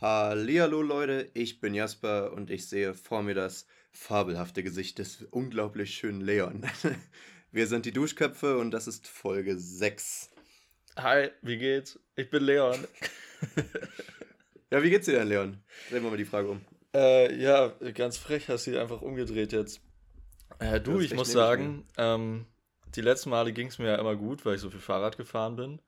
Hallihallo Leute, ich bin Jasper und ich sehe vor mir das fabelhafte Gesicht des unglaublich schönen Leon. Wir sind die Duschköpfe und das ist Folge 6. Hi, wie geht's? Ich bin Leon. ja, wie geht's dir denn, Leon? Drehen wir mal die Frage um. Äh, ja, ganz frech hast du sie einfach umgedreht jetzt. Äh, du, ich muss sagen, ähm, die letzten Male ging es mir ja immer gut, weil ich so viel Fahrrad gefahren bin.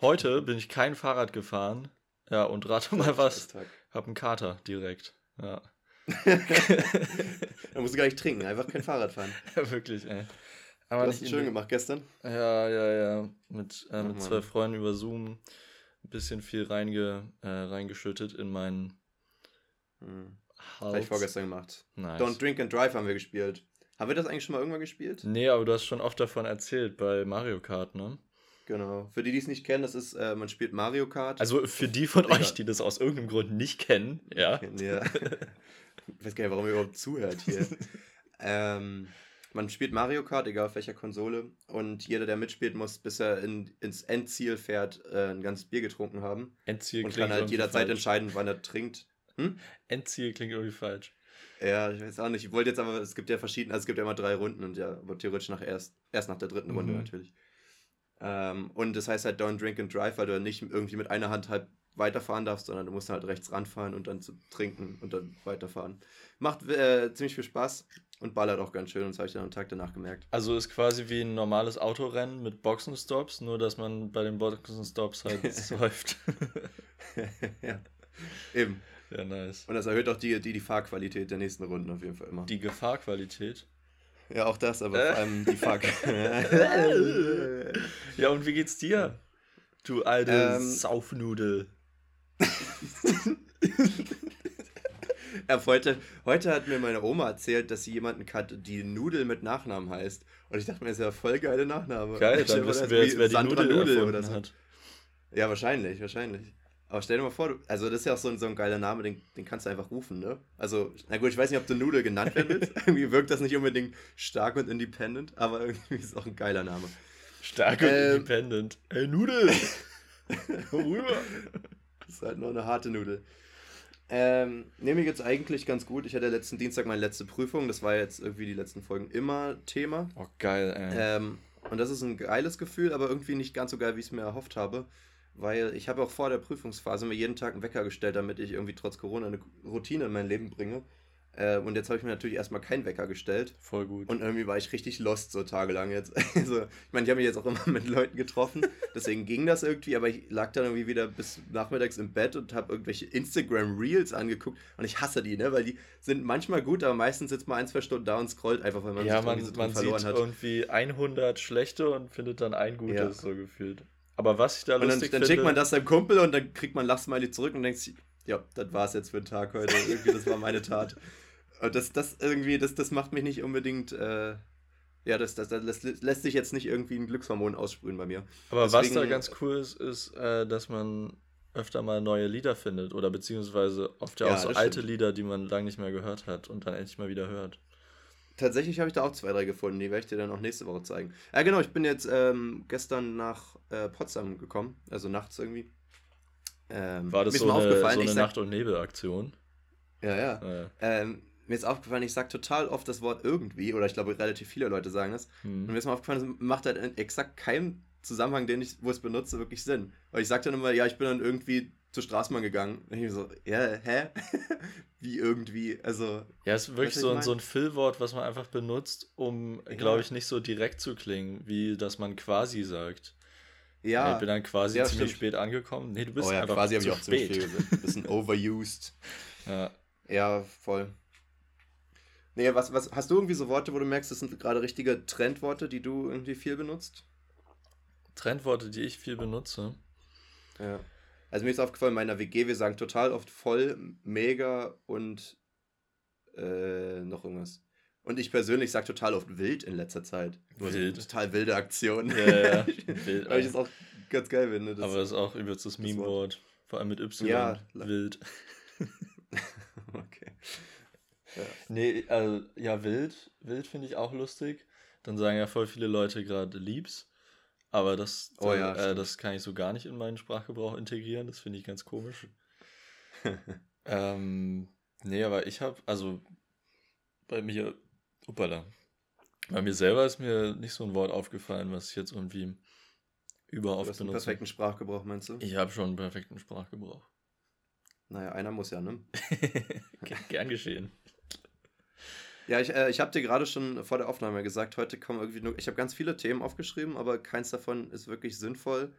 Heute bin ich kein Fahrrad gefahren, ja, und rate mal was. Hab einen Kater direkt. Ja. da musst du gar nicht trinken, einfach kein Fahrrad fahren. Ja, wirklich, ey. Aber du hast es schön gemacht gestern. Ja, ja, ja. Mit, äh, mit zwei Freunden über Zoom ein bisschen viel reinge, äh, reingeschüttet in meinen hm. Hals. Habe ich vorgestern gemacht. Nice. Don't Drink and Drive haben wir gespielt. Haben wir das eigentlich schon mal irgendwann gespielt? Nee, aber du hast schon oft davon erzählt bei Mario Kart, ne? Genau. Für die, die es nicht kennen, das ist, äh, man spielt Mario Kart. Also für die von euch, die das aus irgendeinem Grund nicht kennen, ja. ja. ich weiß gar nicht, warum ihr überhaupt zuhört hier. ähm, man spielt Mario Kart, egal auf welcher Konsole, und jeder, der mitspielt, muss, bis er in, ins Endziel fährt, äh, ein ganzes Bier getrunken haben. Endziel Und kann halt jederzeit falsch. entscheiden, wann er trinkt. Hm? Endziel klingt irgendwie falsch. Ja, ich weiß auch nicht. Ich wollte jetzt aber, es gibt ja verschiedene, also es gibt ja immer drei Runden und ja, aber theoretisch nach erst, erst nach der dritten mhm. Runde natürlich. Ähm, und das heißt halt Don't Drink and Drive, weil du nicht irgendwie mit einer Hand halt weiterfahren darfst, sondern du musst halt rechts ranfahren und dann zu trinken und dann weiterfahren. Macht äh, ziemlich viel Spaß und ballert auch ganz schön und das habe ich dann am Tag danach gemerkt. Also ist quasi wie ein normales Autorennen mit Boxenstops, nur dass man bei den Boxenstops halt säuft. ja, eben. Ja, nice. Und das erhöht auch die, die, die Fahrqualität der nächsten Runden auf jeden Fall immer. Die Gefahrqualität? Ja, auch das, aber vor allem die Fuck. ja, und wie geht's dir? Du alte ähm, Saufnudel. heute, heute hat mir meine Oma erzählt, dass sie jemanden kannte, die Nudel mit Nachnamen heißt. Und ich dachte mir, das ist ja voll geile Nachname. Geil, dann wissen wir jetzt, wer die Sandra Nudel, Nudel oder so. hat. Ja, wahrscheinlich, wahrscheinlich. Aber stell dir mal vor, also das ist ja auch so ein, so ein geiler Name, den, den kannst du einfach rufen, ne? Also, na gut, ich weiß nicht, ob du Nudel genannt werden willst. irgendwie wirkt das nicht unbedingt stark und independent, aber irgendwie ist es auch ein geiler Name. Stark und ähm, independent. Ey, Nudel! Worüber? das ist halt nur eine harte Nudel. Ähm, nehme ich jetzt eigentlich ganz gut. Ich hatte letzten Dienstag meine letzte Prüfung. Das war jetzt irgendwie die letzten Folgen immer Thema. Oh, geil, ey. Ähm, und das ist ein geiles Gefühl, aber irgendwie nicht ganz so geil, wie ich es mir erhofft habe weil ich habe auch vor der Prüfungsphase mir jeden Tag einen Wecker gestellt, damit ich irgendwie trotz Corona eine Routine in mein Leben bringe. Äh, und jetzt habe ich mir natürlich erstmal keinen Wecker gestellt. Voll gut. Und irgendwie war ich richtig lost so tagelang jetzt. Also, ich meine, ich habe mich jetzt auch immer mit Leuten getroffen, deswegen ging das irgendwie, aber ich lag dann irgendwie wieder bis nachmittags im Bett und habe irgendwelche Instagram Reels angeguckt und ich hasse die, ne, weil die sind manchmal gut, aber meistens sitzt man ein, zwei Stunden da und scrollt einfach, weil man ja, sich man, so man verloren sieht hat. irgendwie 100 schlechte und findet dann ein gutes, ja. so gefühlt. Aber was ich da und lustig dann, dann schickt man das seinem Kumpel und dann kriegt man Lachsmiley zurück und denkt sich, ja, das war's jetzt für den Tag heute. Irgendwie, das war meine Tat. Und das, das irgendwie, das, das macht mich nicht unbedingt, äh, ja, das, das, das lässt, lässt, sich jetzt nicht irgendwie ein Glückshormon aussprühen bei mir. Aber Deswegen, was da ganz cool ist, ist, äh, dass man öfter mal neue Lieder findet oder beziehungsweise oft ja, ja auch so alte stimmt. Lieder, die man lange nicht mehr gehört hat und dann endlich mal wieder hört. Tatsächlich habe ich da auch zwei, drei gefunden, die werde ich dir dann auch nächste Woche zeigen. Ja, genau, ich bin jetzt ähm, gestern nach äh, Potsdam gekommen, also nachts irgendwie. Ähm, War das so eine, so eine Nacht- und Nebelaktion? Ja, ja. ja. Ähm, mir ist aufgefallen, ich sage total oft das Wort irgendwie, oder ich glaube, relativ viele Leute sagen es. Hm. Und mir ist mal aufgefallen, es macht halt in exakt keinem Zusammenhang, den ich, wo ich es benutze, wirklich Sinn. Weil ich sage dann immer, ja, ich bin dann irgendwie zur Straßenbahn gegangen. Und ich so, ja, hä? Wie irgendwie, also. Ja, es ist wirklich so, ein, so ein Füllwort, was man einfach benutzt, um, ja. glaube ich, nicht so direkt zu klingen, wie dass man quasi sagt. Ja. Ich bin dann quasi ja, ziemlich stimmt. spät angekommen. Nee, du bist oh, ja, einfach quasi habe ich auch spät. ziemlich viel gesagt. Bisschen overused. ja. Ja, voll. Nee, was, was, hast du irgendwie so Worte, wo du merkst, das sind gerade richtige Trendworte, die du irgendwie viel benutzt? Trendworte, die ich viel benutze? Ja. Also mir ist aufgefallen, in meiner WG, wir sagen total oft voll, mega und äh, noch irgendwas. Und ich persönlich sage total oft wild in letzter Zeit. Wild. Also total wilde Aktionen. Ja, ja. wild, Weil ich das auch ganz geil finde. Das, Aber das ist auch übelst das Meme-Wort. Vor allem mit Y. Ja, wild. okay. Ja. Nee, also, ja, wild. Wild finde ich auch lustig. Dann sagen ja voll viele Leute gerade liebs. Aber das, oh, ja, äh, das kann ich so gar nicht in meinen Sprachgebrauch integrieren. Das finde ich ganz komisch. ähm, nee, aber ich habe, also bei mir, upala, bei mir selber ist mir nicht so ein Wort aufgefallen, was ich jetzt irgendwie überoft benutze. einen perfekten Sprachgebrauch, meinst du? Ich habe schon einen perfekten Sprachgebrauch. Naja, einer muss ja, ne? Gern geschehen. Ja, ich, äh, ich habe dir gerade schon vor der Aufnahme gesagt, heute kommen irgendwie nur. Ich habe ganz viele Themen aufgeschrieben, aber keins davon ist wirklich sinnvoll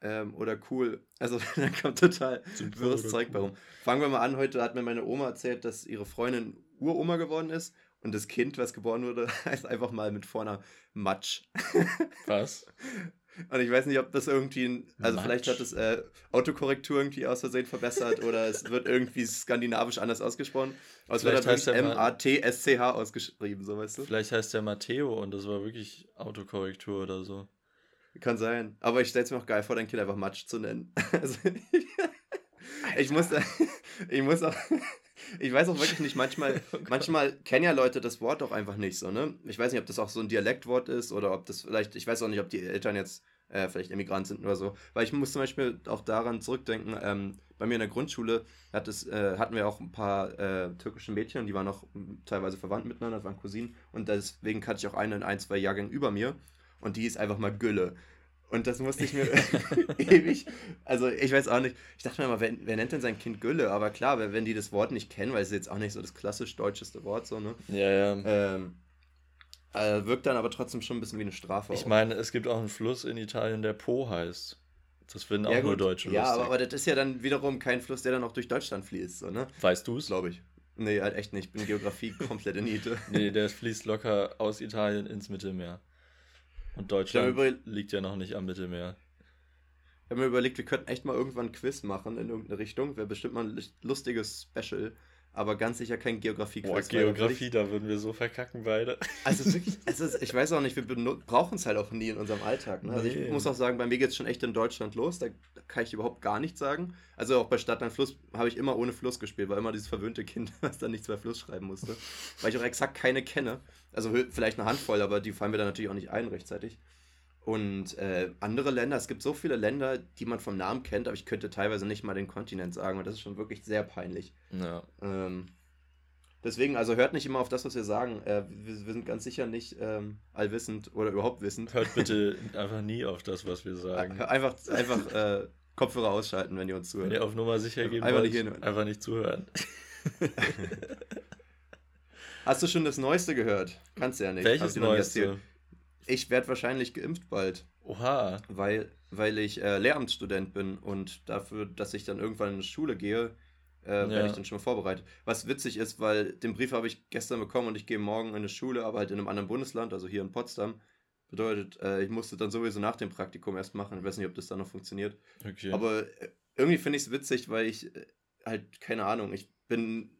ähm, oder cool. Also da kommt total wirres Zeug bei rum. Fangen wir mal an. Heute hat mir meine Oma erzählt, dass ihre Freundin Uroma geworden ist und das Kind, was geboren wurde, heißt einfach mal mit vorne Matsch. Was? Und ich weiß nicht, ob das irgendwie, ein, also Matsch. vielleicht hat das äh, Autokorrektur irgendwie aus Versehen verbessert oder es wird irgendwie skandinavisch anders ausgesprochen. Aber es wird halt M-A-T-S-C-H ausgeschrieben, so weißt du. Vielleicht heißt der Matteo und das war wirklich Autokorrektur oder so. Kann sein. Aber ich stelle es mir auch geil vor, dein Kind einfach Matsch zu nennen. Also, ich, muss, ich muss auch, ich weiß auch wirklich nicht, manchmal, oh manchmal kennen ja Leute das Wort auch einfach nicht so, ne? Ich weiß nicht, ob das auch so ein Dialektwort ist oder ob das vielleicht, ich weiß auch nicht, ob die Eltern jetzt äh, vielleicht Emigrant sind oder so. Weil ich muss zum Beispiel auch daran zurückdenken, ähm, bei mir in der Grundschule hat es, äh, hatten wir auch ein paar äh, türkische Mädchen, die waren auch teilweise verwandt miteinander, das waren Cousinen. Und deswegen kannte ich auch eine in ein, zwei Jahrgängen über mir. Und die ist einfach mal Gülle. Und das musste ich mir ewig, also ich weiß auch nicht, ich dachte mir immer, wer, wer, nennt denn sein Kind Gülle? Aber klar, wenn die das Wort nicht kennen, weil es ist jetzt auch nicht so das klassisch deutscheste Wort, so, ne? Ja, ja. Ähm, äh, wirkt dann aber trotzdem schon ein bisschen wie eine Strafe. Ich meine, es gibt auch einen Fluss in Italien, der Po heißt. Das finden ja, auch gut. nur Deutsche Ja, aber, aber, das ist ja dann wiederum kein Fluss, der dann auch durch Deutschland fließt, so, ne? Weißt du es? Glaube ich. Nee, halt echt nicht. Ich bin Geografie komplett in Niete. nee, der fließt locker aus Italien ins Mittelmeer. Und Deutschland liegt ja noch nicht am Mittelmeer. Ich habe mir überlegt, wir könnten echt mal irgendwann ein Quiz machen in irgendeine Richtung. Wäre bestimmt mal ein lustiges Special. Aber ganz sicher kein Geografie-Quiz. Geografie, da würden wir so verkacken beide. Also wirklich, also ich weiß auch nicht, wir brauchen es halt auch nie in unserem Alltag. Ne? Also nee. ich muss auch sagen, bei mir geht es schon echt in Deutschland los. Da, kann ich überhaupt gar nichts sagen. Also auch bei Stadt an Fluss habe ich immer ohne Fluss gespielt, war immer dieses verwöhnte Kind, was dann nichts bei Fluss schreiben musste. Weil ich auch exakt keine kenne. Also vielleicht eine Handvoll, aber die fallen mir dann natürlich auch nicht ein rechtzeitig. Und äh, andere Länder, es gibt so viele Länder, die man vom Namen kennt, aber ich könnte teilweise nicht mal den Kontinent sagen und das ist schon wirklich sehr peinlich. Ja. Ähm, deswegen, also hört nicht immer auf das, was wir sagen. Äh, wir, wir, sind ganz sicher nicht ähm, allwissend oder überhaupt wissend. Hört bitte einfach nie auf das, was wir sagen. Einfach, einfach äh, Kopfhörer ausschalten, wenn ihr uns zuhört. Wenn ihr auf Nummer sicher gehen einfach wollt, nicht einfach nicht zuhören. Hast du schon das Neueste gehört? Kannst du ja nicht. Welches Neueste? Ich werde wahrscheinlich geimpft bald. Oha. Weil, weil ich äh, Lehramtsstudent bin und dafür, dass ich dann irgendwann in die Schule gehe, äh, ja. werde ich dann schon mal vorbereitet. Was witzig ist, weil den Brief habe ich gestern bekommen und ich gehe morgen in eine Schule, aber halt in einem anderen Bundesland, also hier in Potsdam. Bedeutet, äh, ich musste dann sowieso nach dem Praktikum erst machen. Ich weiß nicht, ob das dann noch funktioniert. Okay. Aber äh, irgendwie finde ich es witzig, weil ich äh, halt, keine Ahnung, ich bin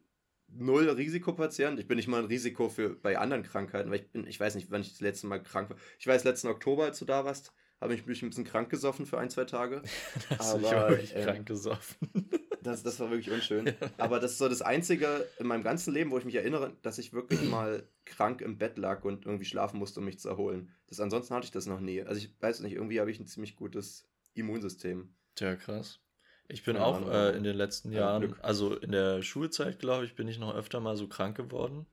null Risikopatient. Ich bin nicht mal ein Risiko für bei anderen Krankheiten, weil ich bin, ich weiß nicht, wann ich das letzte Mal krank war. Ich weiß, letzten Oktober, als du da warst, habe ich mich ein bisschen krank gesoffen für ein, zwei Tage. das Aber, ich war wirklich ähm, krank gesoffen. das, das war wirklich unschön. Aber das ist so das Einzige in meinem ganzen Leben, wo ich mich erinnere, dass ich wirklich mal krank im Bett lag und irgendwie schlafen musste, um mich zu erholen. Das, ansonsten hatte ich das noch nie. Also ich weiß nicht, irgendwie habe ich ein ziemlich gutes Immunsystem. Tja, krass. Ich bin auch äh, in den letzten Jahren, also in der Schulzeit, glaube ich, bin ich noch öfter mal so krank geworden.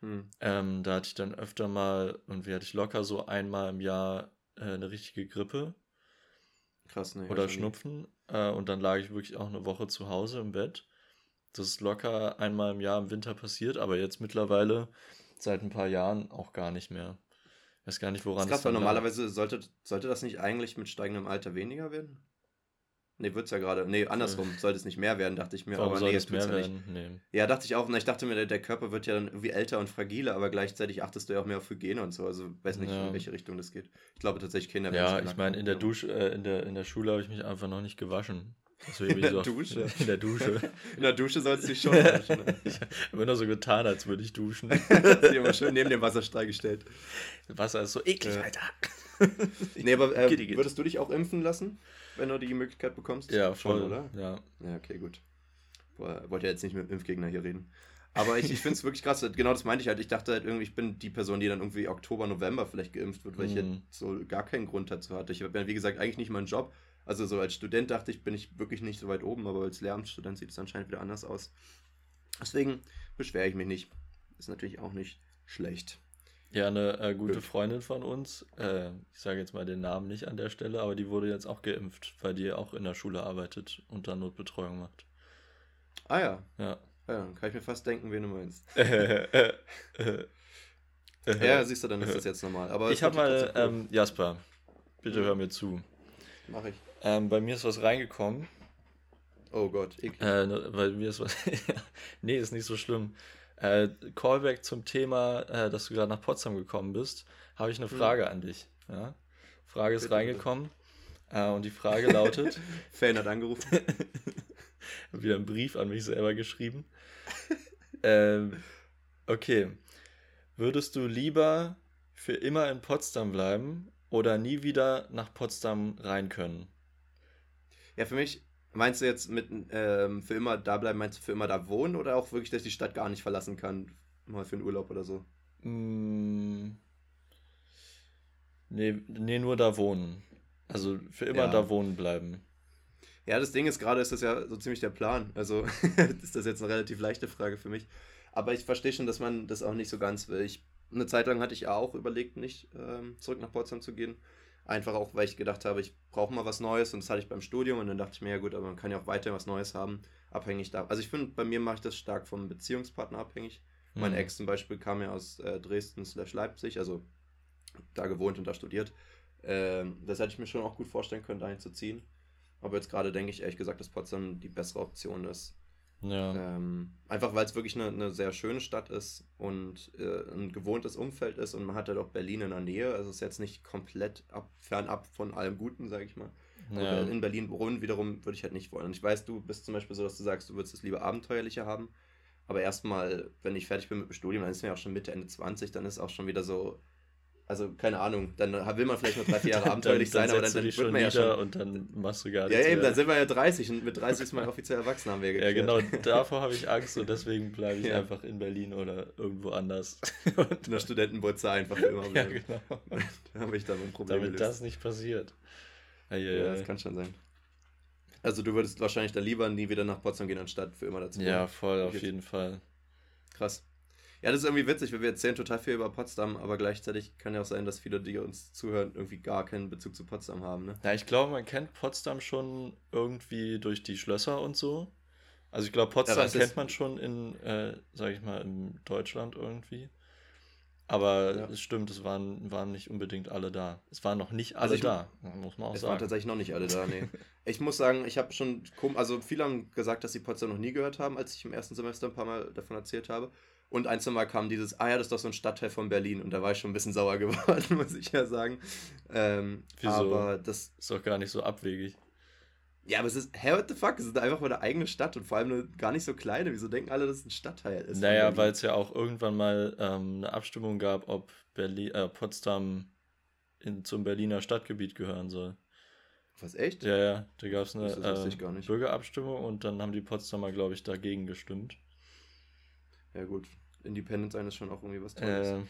Hm. Ähm, da hatte ich dann öfter mal, und wie hatte ich locker so einmal im Jahr äh, eine richtige Grippe. Krass, ne? Oder Schnupfen. Äh, und dann lag ich wirklich auch eine Woche zu Hause im Bett. Das ist locker einmal im Jahr im Winter passiert, aber jetzt mittlerweile seit ein paar Jahren auch gar nicht mehr. Ich weiß gar nicht, woran das ist. Krass, weil normalerweise sollte, sollte das nicht eigentlich mit steigendem Alter weniger werden? Nee, wird es ja gerade. Nee, andersrum. Sollte es nicht mehr werden, dachte ich mir. Warum aber nee, es mehr werden? Nee. Ja, dachte ich auch. ich dachte mir, der, der, Körper wird ja dann irgendwie älter und fragiler, aber gleichzeitig achtest du ja auch mehr auf Hygiene und so. Also weiß nicht, ja. in welche Richtung das geht. Ich glaube tatsächlich Kinder Ja, ich meine, in der Dusche, äh, in der, in der Schule habe ich mich einfach noch nicht gewaschen. in der so Dusche? In der Dusche. In der Dusche sollst du dich schon waschen. Ne? ich habe immer nur so getan, als würde ich duschen. Sie immer schön neben dem Wasserstrahl gestellt. Wasser ist so eklig, ja. Alter. nee, aber äh, würdest du dich auch impfen lassen? Wenn du die Möglichkeit bekommst? Ja, voll, Schon, oder? Ja. Ja, okay, gut. Wollte ja jetzt nicht mit dem Impfgegner hier reden. Aber ich, ich finde es wirklich krass. Genau das meinte ich halt. Ich dachte halt irgendwie, ich bin die Person, die dann irgendwie Oktober, November vielleicht geimpft wird, weil mm. ich mhm. jetzt so gar keinen Grund dazu hatte. Ich habe ja, wie gesagt, eigentlich nicht meinen Job. Also so als Student dachte ich, bin ich wirklich nicht so weit oben, aber als Lehramtsstudent sieht es anscheinend wieder anders aus. Deswegen beschwere ich mich nicht. Ist natürlich auch nicht schlecht. Ja, eine äh, gute Gut. Freundin von uns, äh, ich sage jetzt mal den Namen nicht an der Stelle, aber die wurde jetzt auch geimpft, weil die auch in der Schule arbeitet und da Notbetreuung macht. Ah ja. Ja. Ja, dann kann ich mir fast denken, wen du meinst. ja, siehst du, dann ist das jetzt normal. Aber ich habe mal, ähm, Jasper, bitte mhm. hör mir zu. Mach ich. Ähm, bei mir ist was reingekommen. Oh Gott, eklig. Äh, weil mir ist was. nee, ist nicht so schlimm. Äh, Callback zum Thema, äh, dass du gerade nach Potsdam gekommen bist, habe ich eine hm. Frage hm. an dich. Ja? Frage ist bitte, reingekommen äh, und die Frage lautet: Fan hat angerufen. wieder einen Brief an mich selber geschrieben. ähm, okay. Würdest du lieber für immer in Potsdam bleiben oder nie wieder nach Potsdam rein können? Ja, für mich Meinst du jetzt mit ähm, für immer da bleiben, meinst du für immer da wohnen oder auch wirklich, dass ich die Stadt gar nicht verlassen kann? Mal für einen Urlaub oder so? Mm, nee, nee, nur da wohnen. Also für immer ja. da wohnen bleiben. Ja, das Ding ist, gerade ist das ja so ziemlich der Plan. Also ist das jetzt eine relativ leichte Frage für mich. Aber ich verstehe schon, dass man das auch nicht so ganz will. Ich, eine Zeit lang hatte ich auch überlegt, nicht ähm, zurück nach Potsdam zu gehen. Einfach auch, weil ich gedacht habe, ich brauche mal was Neues und das hatte ich beim Studium und dann dachte ich mir, ja gut, aber man kann ja auch weiter was Neues haben, abhängig da. Also ich finde, bei mir mache ich das stark vom Beziehungspartner abhängig. Mhm. Mein Ex zum Beispiel kam ja aus äh, Dresden slash Leipzig, also da gewohnt und da studiert. Ähm, das hätte ich mir schon auch gut vorstellen können, dahin zu ziehen. Aber jetzt gerade denke ich ehrlich gesagt, dass Potsdam die bessere Option ist. Ja. Ähm, einfach weil es wirklich eine, eine, sehr schöne Stadt ist und äh, ein gewohntes Umfeld ist und man hat halt auch Berlin in der Nähe. Also es ist jetzt nicht komplett ab, fernab von allem Guten, sage ich mal. Ja. in Berlin wohnen wiederum würde ich halt nicht wollen. Und ich weiß, du bist zum Beispiel so, dass du sagst, du würdest es lieber abenteuerlicher haben. Aber erstmal, wenn ich fertig bin mit dem Studium, dann ist mir ja auch schon Mitte, Ende 20, dann ist auch schon wieder so, also keine Ahnung, dann will man vielleicht noch drei, vier Jahre abenteuerlich dann, sein, aber dann, dann wird man ja schon. Und dann machst du gar nichts. Ja, eben, dann sind wir ja 30 und mit 30 ist man offiziell erwachsen, haben wir geklärt. Ja, genau, davor habe ich Angst und deswegen bleibe ich ja. einfach in Berlin oder irgendwo anders. und in der Studentenbutze einfach immer Ja, genau. da habe ich dann ein Problem. Damit gelöst. das nicht passiert. Ja, ja, ja, das kann schon sein. Also du würdest wahrscheinlich dann lieber nie wieder nach Potsdam gehen, anstatt für immer dazu. Ja, voll, auf jeden Fall. Krass. Ja, das ist irgendwie witzig, weil wir erzählen total viel über Potsdam, aber gleichzeitig kann ja auch sein, dass viele, die uns zuhören, irgendwie gar keinen Bezug zu Potsdam haben. Ne? Ja, ich glaube, man kennt Potsdam schon irgendwie durch die Schlösser und so. Also ich glaube, Potsdam ja, kennt man schon in, äh, sag ich mal, in Deutschland irgendwie. Aber ja. es stimmt, es waren, waren nicht unbedingt alle da. Es waren noch nicht alle also da, muss man auch es sagen. Es waren tatsächlich noch nicht alle da, nee. ich muss sagen, ich habe schon, also viele haben gesagt, dass sie Potsdam noch nie gehört haben, als ich im ersten Semester ein paar Mal davon erzählt habe. Und ein, Mal kam dieses, ah ja, das ist doch so ein Stadtteil von Berlin. Und da war ich schon ein bisschen sauer geworden, muss ich ja sagen. Ähm, Wieso? Aber das ist doch gar nicht so abwegig. Ja, aber es ist, hey, what the fuck? Es ist einfach mal eine eigene Stadt und vor allem eine gar nicht so kleine. Wieso denken alle, dass es ein Stadtteil ist? Naja, weil es ja auch irgendwann mal ähm, eine Abstimmung gab, ob Berlin, äh, Potsdam in, zum Berliner Stadtgebiet gehören soll. Was, echt? Ja, ja, da gab es eine äh, Bürgerabstimmung und dann haben die Potsdamer, glaube ich, dagegen gestimmt. Ja, gut. Independent sein ist schon auch irgendwie was Tolles. Äh.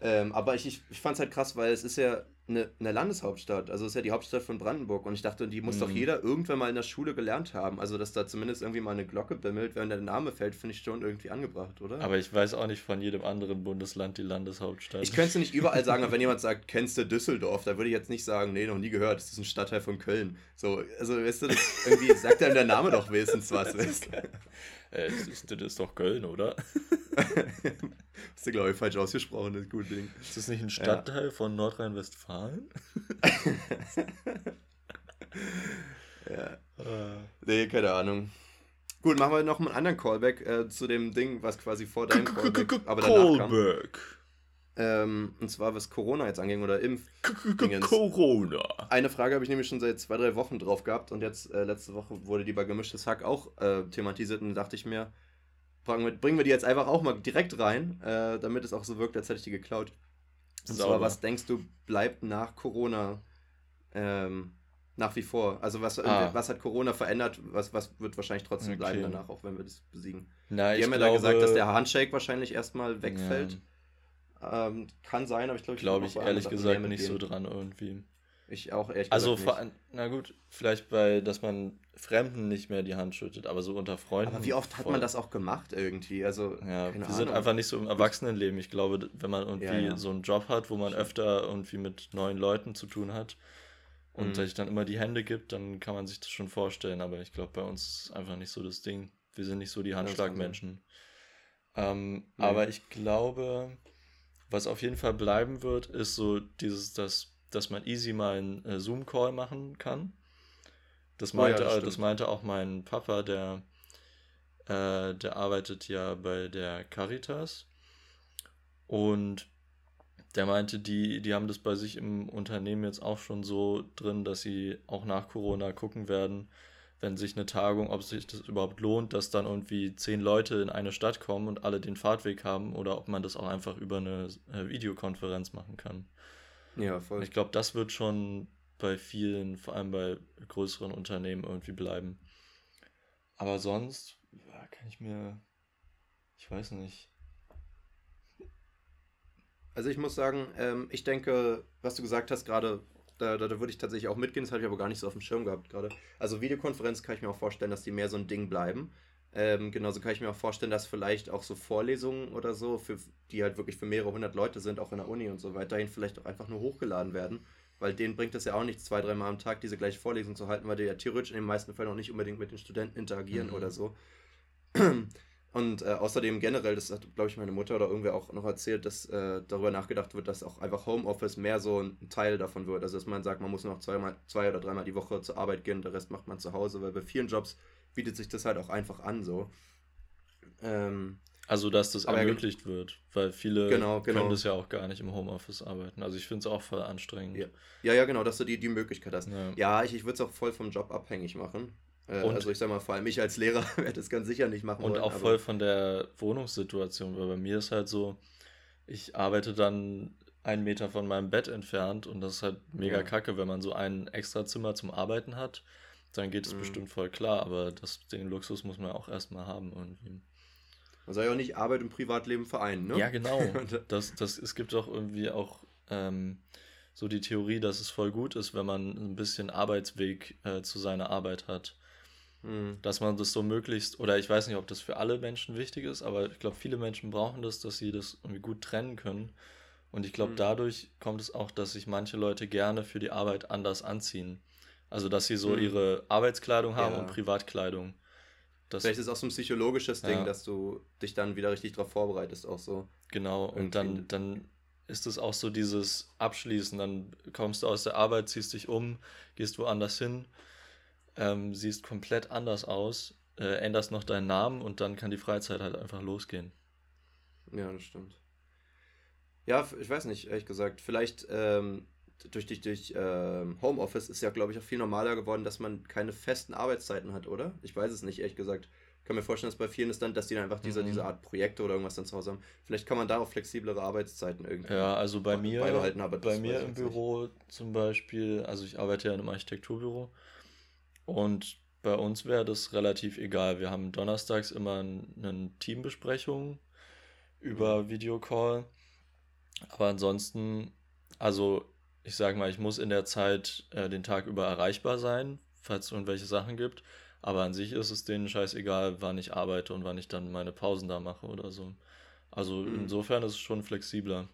Ähm, aber ich, ich, ich fand es halt krass, weil es ist ja eine, eine Landeshauptstadt. Also es ist ja die Hauptstadt von Brandenburg. Und ich dachte, die muss mhm. doch jeder irgendwann mal in der Schule gelernt haben. Also, dass da zumindest irgendwie mal eine Glocke bimmelt, wenn der Name fällt, finde ich schon irgendwie angebracht, oder? Aber ich weiß auch nicht von jedem anderen Bundesland die Landeshauptstadt. Ich könnte es nicht überall sagen, aber wenn jemand sagt, kennst du Düsseldorf, da würde ich jetzt nicht sagen, nee, noch nie gehört, das ist ein Stadtteil von Köln. So, also, weißt du, irgendwie sagt einem der Name doch wenigstens was. Äh, das, ist, das ist doch Köln, oder? Hast du, glaube ich, falsch ausgesprochen, das gute Ding. Ist das nicht ein Stadtteil ja. von Nordrhein-Westfalen? ja. Uh. Nee, keine Ahnung. Gut, machen wir noch einen anderen Callback äh, zu dem Ding, was quasi vor deinem Callback, aber danach kam. Ähm, und zwar was Corona jetzt anging oder Impf. Corona. Eine Frage habe ich nämlich schon seit zwei, drei Wochen drauf gehabt und jetzt äh, letzte Woche wurde die bei Gemischtes Hack auch äh, thematisiert und da dachte ich mir, bringen wir die jetzt einfach auch mal direkt rein, äh, damit es auch so wirkt, als hätte ich die geklaut. Und zwar, was denkst du, bleibt nach Corona ähm, nach wie vor? Also was, ah. was hat Corona verändert? Was, was wird wahrscheinlich trotzdem okay. bleiben danach, auch wenn wir das besiegen? Na, die haben ja da gesagt, dass der Handshake wahrscheinlich erstmal wegfällt. Ja. Ähm, kann sein, aber ich glaube, ich glaube ich ehrlich gesagt nicht so dran irgendwie. Ich auch ehrlich Also, vor, na gut, vielleicht bei, dass man Fremden nicht mehr die Hand schüttet, aber so unter Freunden. Aber wie oft hat voll. man das auch gemacht irgendwie? Also, ja, wir sind einfach nicht so im Erwachsenenleben. Ich glaube, wenn man irgendwie ja, ja. so einen Job hat, wo man öfter irgendwie mit neuen Leuten zu tun hat und mhm. sich dann immer die Hände gibt, dann kann man sich das schon vorstellen. Aber ich glaube, bei uns ist es einfach nicht so das Ding. Wir sind nicht so die Handschlagmenschen. Ähm, nee. Aber ich glaube, was auf jeden Fall bleiben wird, ist so dieses, dass, dass man easy mal einen äh, Zoom-Call machen kann. Das meinte, oh ja, das, das, meinte auch mein Papa, der, äh, der arbeitet ja bei der Caritas. Und der meinte, die, die haben das bei sich im Unternehmen jetzt auch schon so drin, dass sie auch nach Corona gucken werden, wenn sich eine Tagung, ob sich das überhaupt lohnt, dass dann irgendwie zehn Leute in eine Stadt kommen und alle den Fahrtweg haben oder ob man das auch einfach über eine äh, Videokonferenz machen kann. Ja, voll. Ich glaube, das wird schon bei vielen, vor allem bei größeren Unternehmen irgendwie bleiben. Aber sonst kann ich mir, ich weiß nicht. Also ich muss sagen, ähm, ich denke, was du gesagt hast gerade, da, da, da würde ich tatsächlich auch mitgehen, das habe ich aber gar nicht so auf dem Schirm gehabt gerade. Also Videokonferenz kann ich mir auch vorstellen, dass die mehr so ein Ding bleiben. Ähm, genauso kann ich mir auch vorstellen, dass vielleicht auch so Vorlesungen oder so, für, die halt wirklich für mehrere hundert Leute sind, auch in der Uni und so weiterhin, vielleicht auch einfach nur hochgeladen werden. Weil denen bringt es ja auch nichts, zwei, dreimal am Tag diese gleiche Vorlesung zu halten, weil die ja theoretisch in den meisten Fällen auch nicht unbedingt mit den Studenten interagieren mhm. oder so. Und äh, außerdem generell, das hat, glaube ich, meine Mutter oder irgendwer auch noch erzählt, dass äh, darüber nachgedacht wird, dass auch einfach Homeoffice mehr so ein Teil davon wird. Also, dass man sagt, man muss noch zweimal, zwei oder dreimal die Woche zur Arbeit gehen, der Rest macht man zu Hause, weil bei vielen Jobs bietet sich das halt auch einfach an, so. Ähm, also, dass das ermöglicht ja, wird, weil viele genau, genau. können das ja auch gar nicht im Homeoffice arbeiten. Also, ich finde es auch voll anstrengend. Ja. ja, ja, genau, dass du die, die Möglichkeit hast. Ja, ja ich, ich würde es auch voll vom Job abhängig machen. Äh, und also ich sag mal, vor allem ich als Lehrer werde das ganz sicher nicht machen Und wollen, auch voll von der Wohnungssituation, weil bei mir ist halt so, ich arbeite dann einen Meter von meinem Bett entfernt und das ist halt mega ja. kacke, wenn man so ein extra Zimmer zum Arbeiten hat, dann geht es mhm. bestimmt voll klar, aber das, den Luxus muss man auch erstmal haben irgendwie. Man soll ja auch nicht Arbeit und Privatleben vereinen, ne? Ja, genau. das, das, es gibt auch irgendwie auch ähm, so die Theorie, dass es voll gut ist, wenn man ein bisschen Arbeitsweg äh, zu seiner Arbeit hat. Mhm. Dass man das so möglichst, oder ich weiß nicht, ob das für alle Menschen wichtig ist, aber ich glaube, viele Menschen brauchen das, dass sie das irgendwie gut trennen können. Und ich glaube, mhm. dadurch kommt es auch, dass sich manche Leute gerne für die Arbeit anders anziehen. Also, dass sie so mhm. ihre Arbeitskleidung haben ja. und Privatkleidung. Das, Vielleicht ist es auch so ein psychologisches Ding, ja. dass du dich dann wieder richtig darauf vorbereitest, auch so. Genau, und dann, dann ist es auch so dieses Abschließen. Dann kommst du aus der Arbeit, ziehst dich um, gehst woanders hin ähm, siehst komplett anders aus, äh, änderst noch deinen Namen und dann kann die Freizeit halt einfach losgehen. Ja, das stimmt. Ja, ich weiß nicht, ehrlich gesagt. Vielleicht ähm, durch, durch, durch ähm, Homeoffice ist ja, glaube ich, auch viel normaler geworden, dass man keine festen Arbeitszeiten hat, oder? Ich weiß es nicht, ehrlich gesagt. Ich kann mir vorstellen, dass bei vielen ist dann, dass die dann einfach diese, mhm. diese Art Projekte oder irgendwas dann zu Hause haben. Vielleicht kann man da auch flexiblere Arbeitszeiten irgendwie ja, also bei mir, beibehalten. Aber bei mir im Büro nicht. zum Beispiel, also ich arbeite ja in einem Architekturbüro und bei uns wäre das relativ egal. Wir haben donnerstags immer eine Teambesprechung über mhm. Videocall. Aber ansonsten, also ich sage mal, ich muss in der Zeit äh, den Tag über erreichbar sein, falls es irgendwelche Sachen gibt. Aber an sich ist es denen scheißegal, wann ich arbeite und wann ich dann meine Pausen da mache oder so. Also mhm. insofern ist es schon flexibler.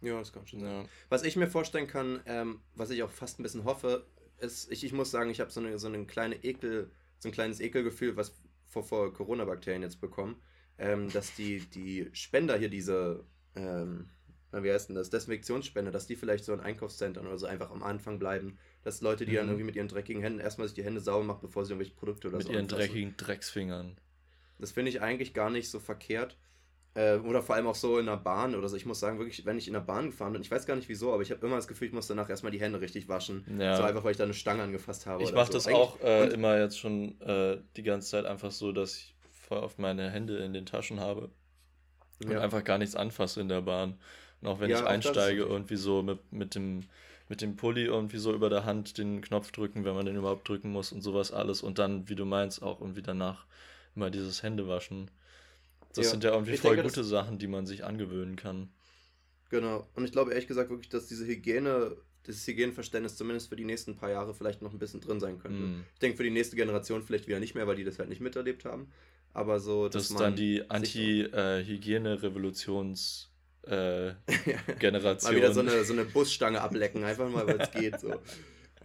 Ja, das kann schon sein. Ja. Was ich mir vorstellen kann, ähm, was ich auch fast ein bisschen hoffe, es, ich, ich muss sagen, ich habe so eine, so eine kleine Ekel, so ein kleines Ekelgefühl, was vor, vor Corona-Bakterien jetzt bekommen, ähm, dass die, die Spender hier diese, ähm, wie heißt denn das, Desinfektionsspender, dass die vielleicht so in Einkaufszentren oder so einfach am Anfang bleiben, dass Leute, die mhm. dann irgendwie mit ihren dreckigen Händen erstmal sich die Hände sauber machen, bevor sie irgendwelche Produkte oder mit so Mit ihren dreckigen Drecksfingern. Das finde ich eigentlich gar nicht so verkehrt. Äh, oder vor allem auch so in der Bahn oder so. Ich muss sagen, wirklich, wenn ich in der Bahn gefahren bin, ich weiß gar nicht wieso, aber ich habe immer das Gefühl, ich muss danach erstmal die Hände richtig waschen. Ja. So einfach, weil ich da eine Stange angefasst habe. Ich mache so. das Eigentlich, auch äh, immer jetzt schon äh, die ganze Zeit einfach so, dass ich voll oft meine Hände in den Taschen habe und ja. einfach gar nichts anfasse in der Bahn. Und auch wenn ja, ich einsteige, irgendwie so mit, mit, dem, mit dem Pulli irgendwie so über der Hand den Knopf drücken, wenn man den überhaupt drücken muss und sowas alles. Und dann, wie du meinst, auch irgendwie danach immer dieses Händewaschen. Das ja. sind ja irgendwie ich voll denke, gute Sachen, die man sich angewöhnen kann. Genau. Und ich glaube ehrlich gesagt wirklich, dass diese Hygiene das Hygieneverständnis zumindest für die nächsten paar Jahre vielleicht noch ein bisschen drin sein könnte. Mm. Ich denke für die nächste Generation vielleicht wieder nicht mehr, weil die das halt nicht miterlebt haben. Aber so, dass das ist dann die Anti-Hygiene-Revolutions- äh, Generation. Mal wieder so eine, so eine Busstange ablecken, einfach mal, weil es geht. So.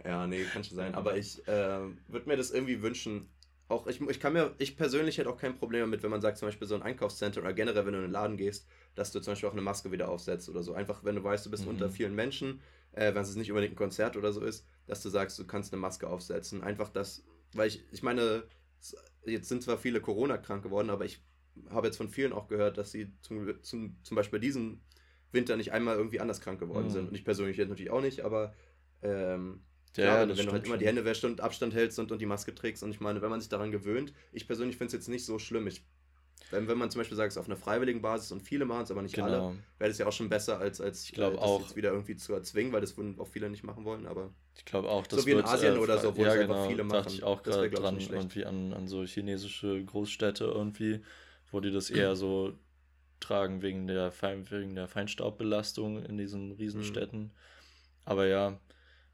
Ja, nee, kann schon sein. Aber ich äh, würde mir das irgendwie wünschen. Auch ich, ich kann mir, ich persönlich hätte auch kein Problem damit, wenn man sagt, zum Beispiel so ein Einkaufszentrum oder generell, wenn du in den Laden gehst, dass du zum Beispiel auch eine Maske wieder aufsetzt oder so. Einfach, wenn du weißt, du bist mhm. unter vielen Menschen, äh, wenn es nicht unbedingt ein Konzert oder so ist, dass du sagst, du kannst eine Maske aufsetzen. Einfach das, weil ich, ich meine, jetzt sind zwar viele Corona krank geworden, aber ich habe jetzt von vielen auch gehört, dass sie zum, zum, zum Beispiel diesen Winter nicht einmal irgendwie anders krank geworden mhm. sind. Und ich persönlich jetzt natürlich auch nicht, aber ähm, ja, klar, wenn, wenn du halt immer die Hände wäschst und Abstand hältst und, und die Maske trägst. Und ich meine, wenn man sich daran gewöhnt, ich persönlich finde es jetzt nicht so schlimm. Ich wenn, wenn man zum Beispiel sagt, es ist auf einer freiwilligen Basis und viele machen es, aber nicht genau. alle, wäre das ja auch schon besser, als, als ich glaube äh, auch jetzt wieder irgendwie zu erzwingen, weil das würden auch viele nicht machen wollen. Aber ich glaube auch, das so wie in Asien äh, oder so, wo ja, es genau, einfach viele machen. dachte ich auch gerade dran, irgendwie an, an so chinesische Großstädte irgendwie, wo die das eher so tragen wegen der, Fein, wegen der Feinstaubbelastung in diesen Riesenstädten. Mhm. Aber ja,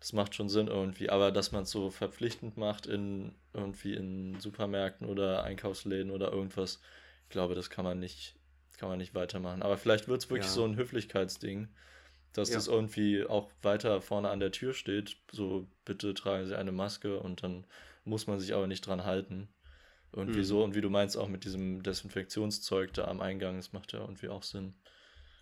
das macht schon Sinn irgendwie. Aber dass man es so verpflichtend macht in irgendwie in Supermärkten oder Einkaufsläden oder irgendwas, ich glaube, das kann man nicht, kann man nicht weitermachen. Aber vielleicht wird es wirklich ja. so ein Höflichkeitsding, dass ja. das irgendwie auch weiter vorne an der Tür steht. So, bitte tragen Sie eine Maske und dann muss man sich aber nicht dran halten. Irgendwie mhm. so. Und wie du meinst, auch mit diesem Desinfektionszeug da am Eingang, das macht ja irgendwie auch Sinn.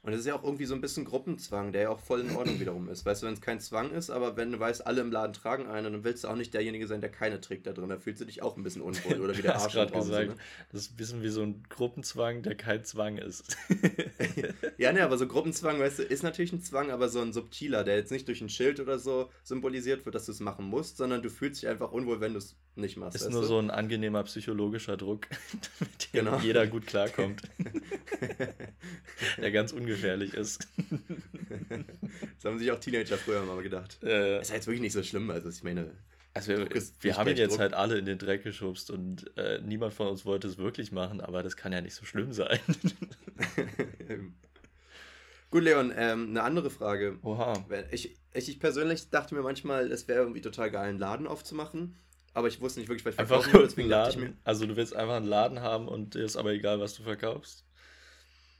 Und das ist ja auch irgendwie so ein bisschen Gruppenzwang, der ja auch voll in Ordnung wiederum ist. Weißt du, wenn es kein Zwang ist, aber wenn du weißt, alle im Laden tragen einen, dann willst du auch nicht derjenige sein, der keine trägt da drin. Da fühlst du dich auch ein bisschen unwohl oder wie der Arsch gerade gesagt. So, ne? Das ist ein bisschen wie so ein Gruppenzwang, der kein Zwang ist. ja, ne, aber so Gruppenzwang, weißt du, ist natürlich ein Zwang, aber so ein subtiler, der jetzt nicht durch ein Schild oder so symbolisiert wird, dass du es machen musst, sondern du fühlst dich einfach unwohl, wenn du es nicht machst. Ist nur du? so ein angenehmer psychologischer Druck, mit dem genau. jeder gut klarkommt. der ganz ungefährlich ist. das haben sich auch Teenager früher mal gedacht. Äh, ist jetzt wirklich nicht so schlimm. Also ich meine. Also wir, wir haben ihn jetzt Druck. halt alle in den Dreck geschubst und äh, niemand von uns wollte es wirklich machen, aber das kann ja nicht so schlimm sein. Gut, Leon, ähm, eine andere Frage. Oha. Ich, ich, ich persönlich dachte mir manchmal, es wäre irgendwie total geil, einen Laden aufzumachen aber ich wusste nicht wirklich, was ich verkaufen will, deswegen Laden. dachte ich mir. Also du willst einfach einen Laden haben und dir ist aber egal, was du verkaufst?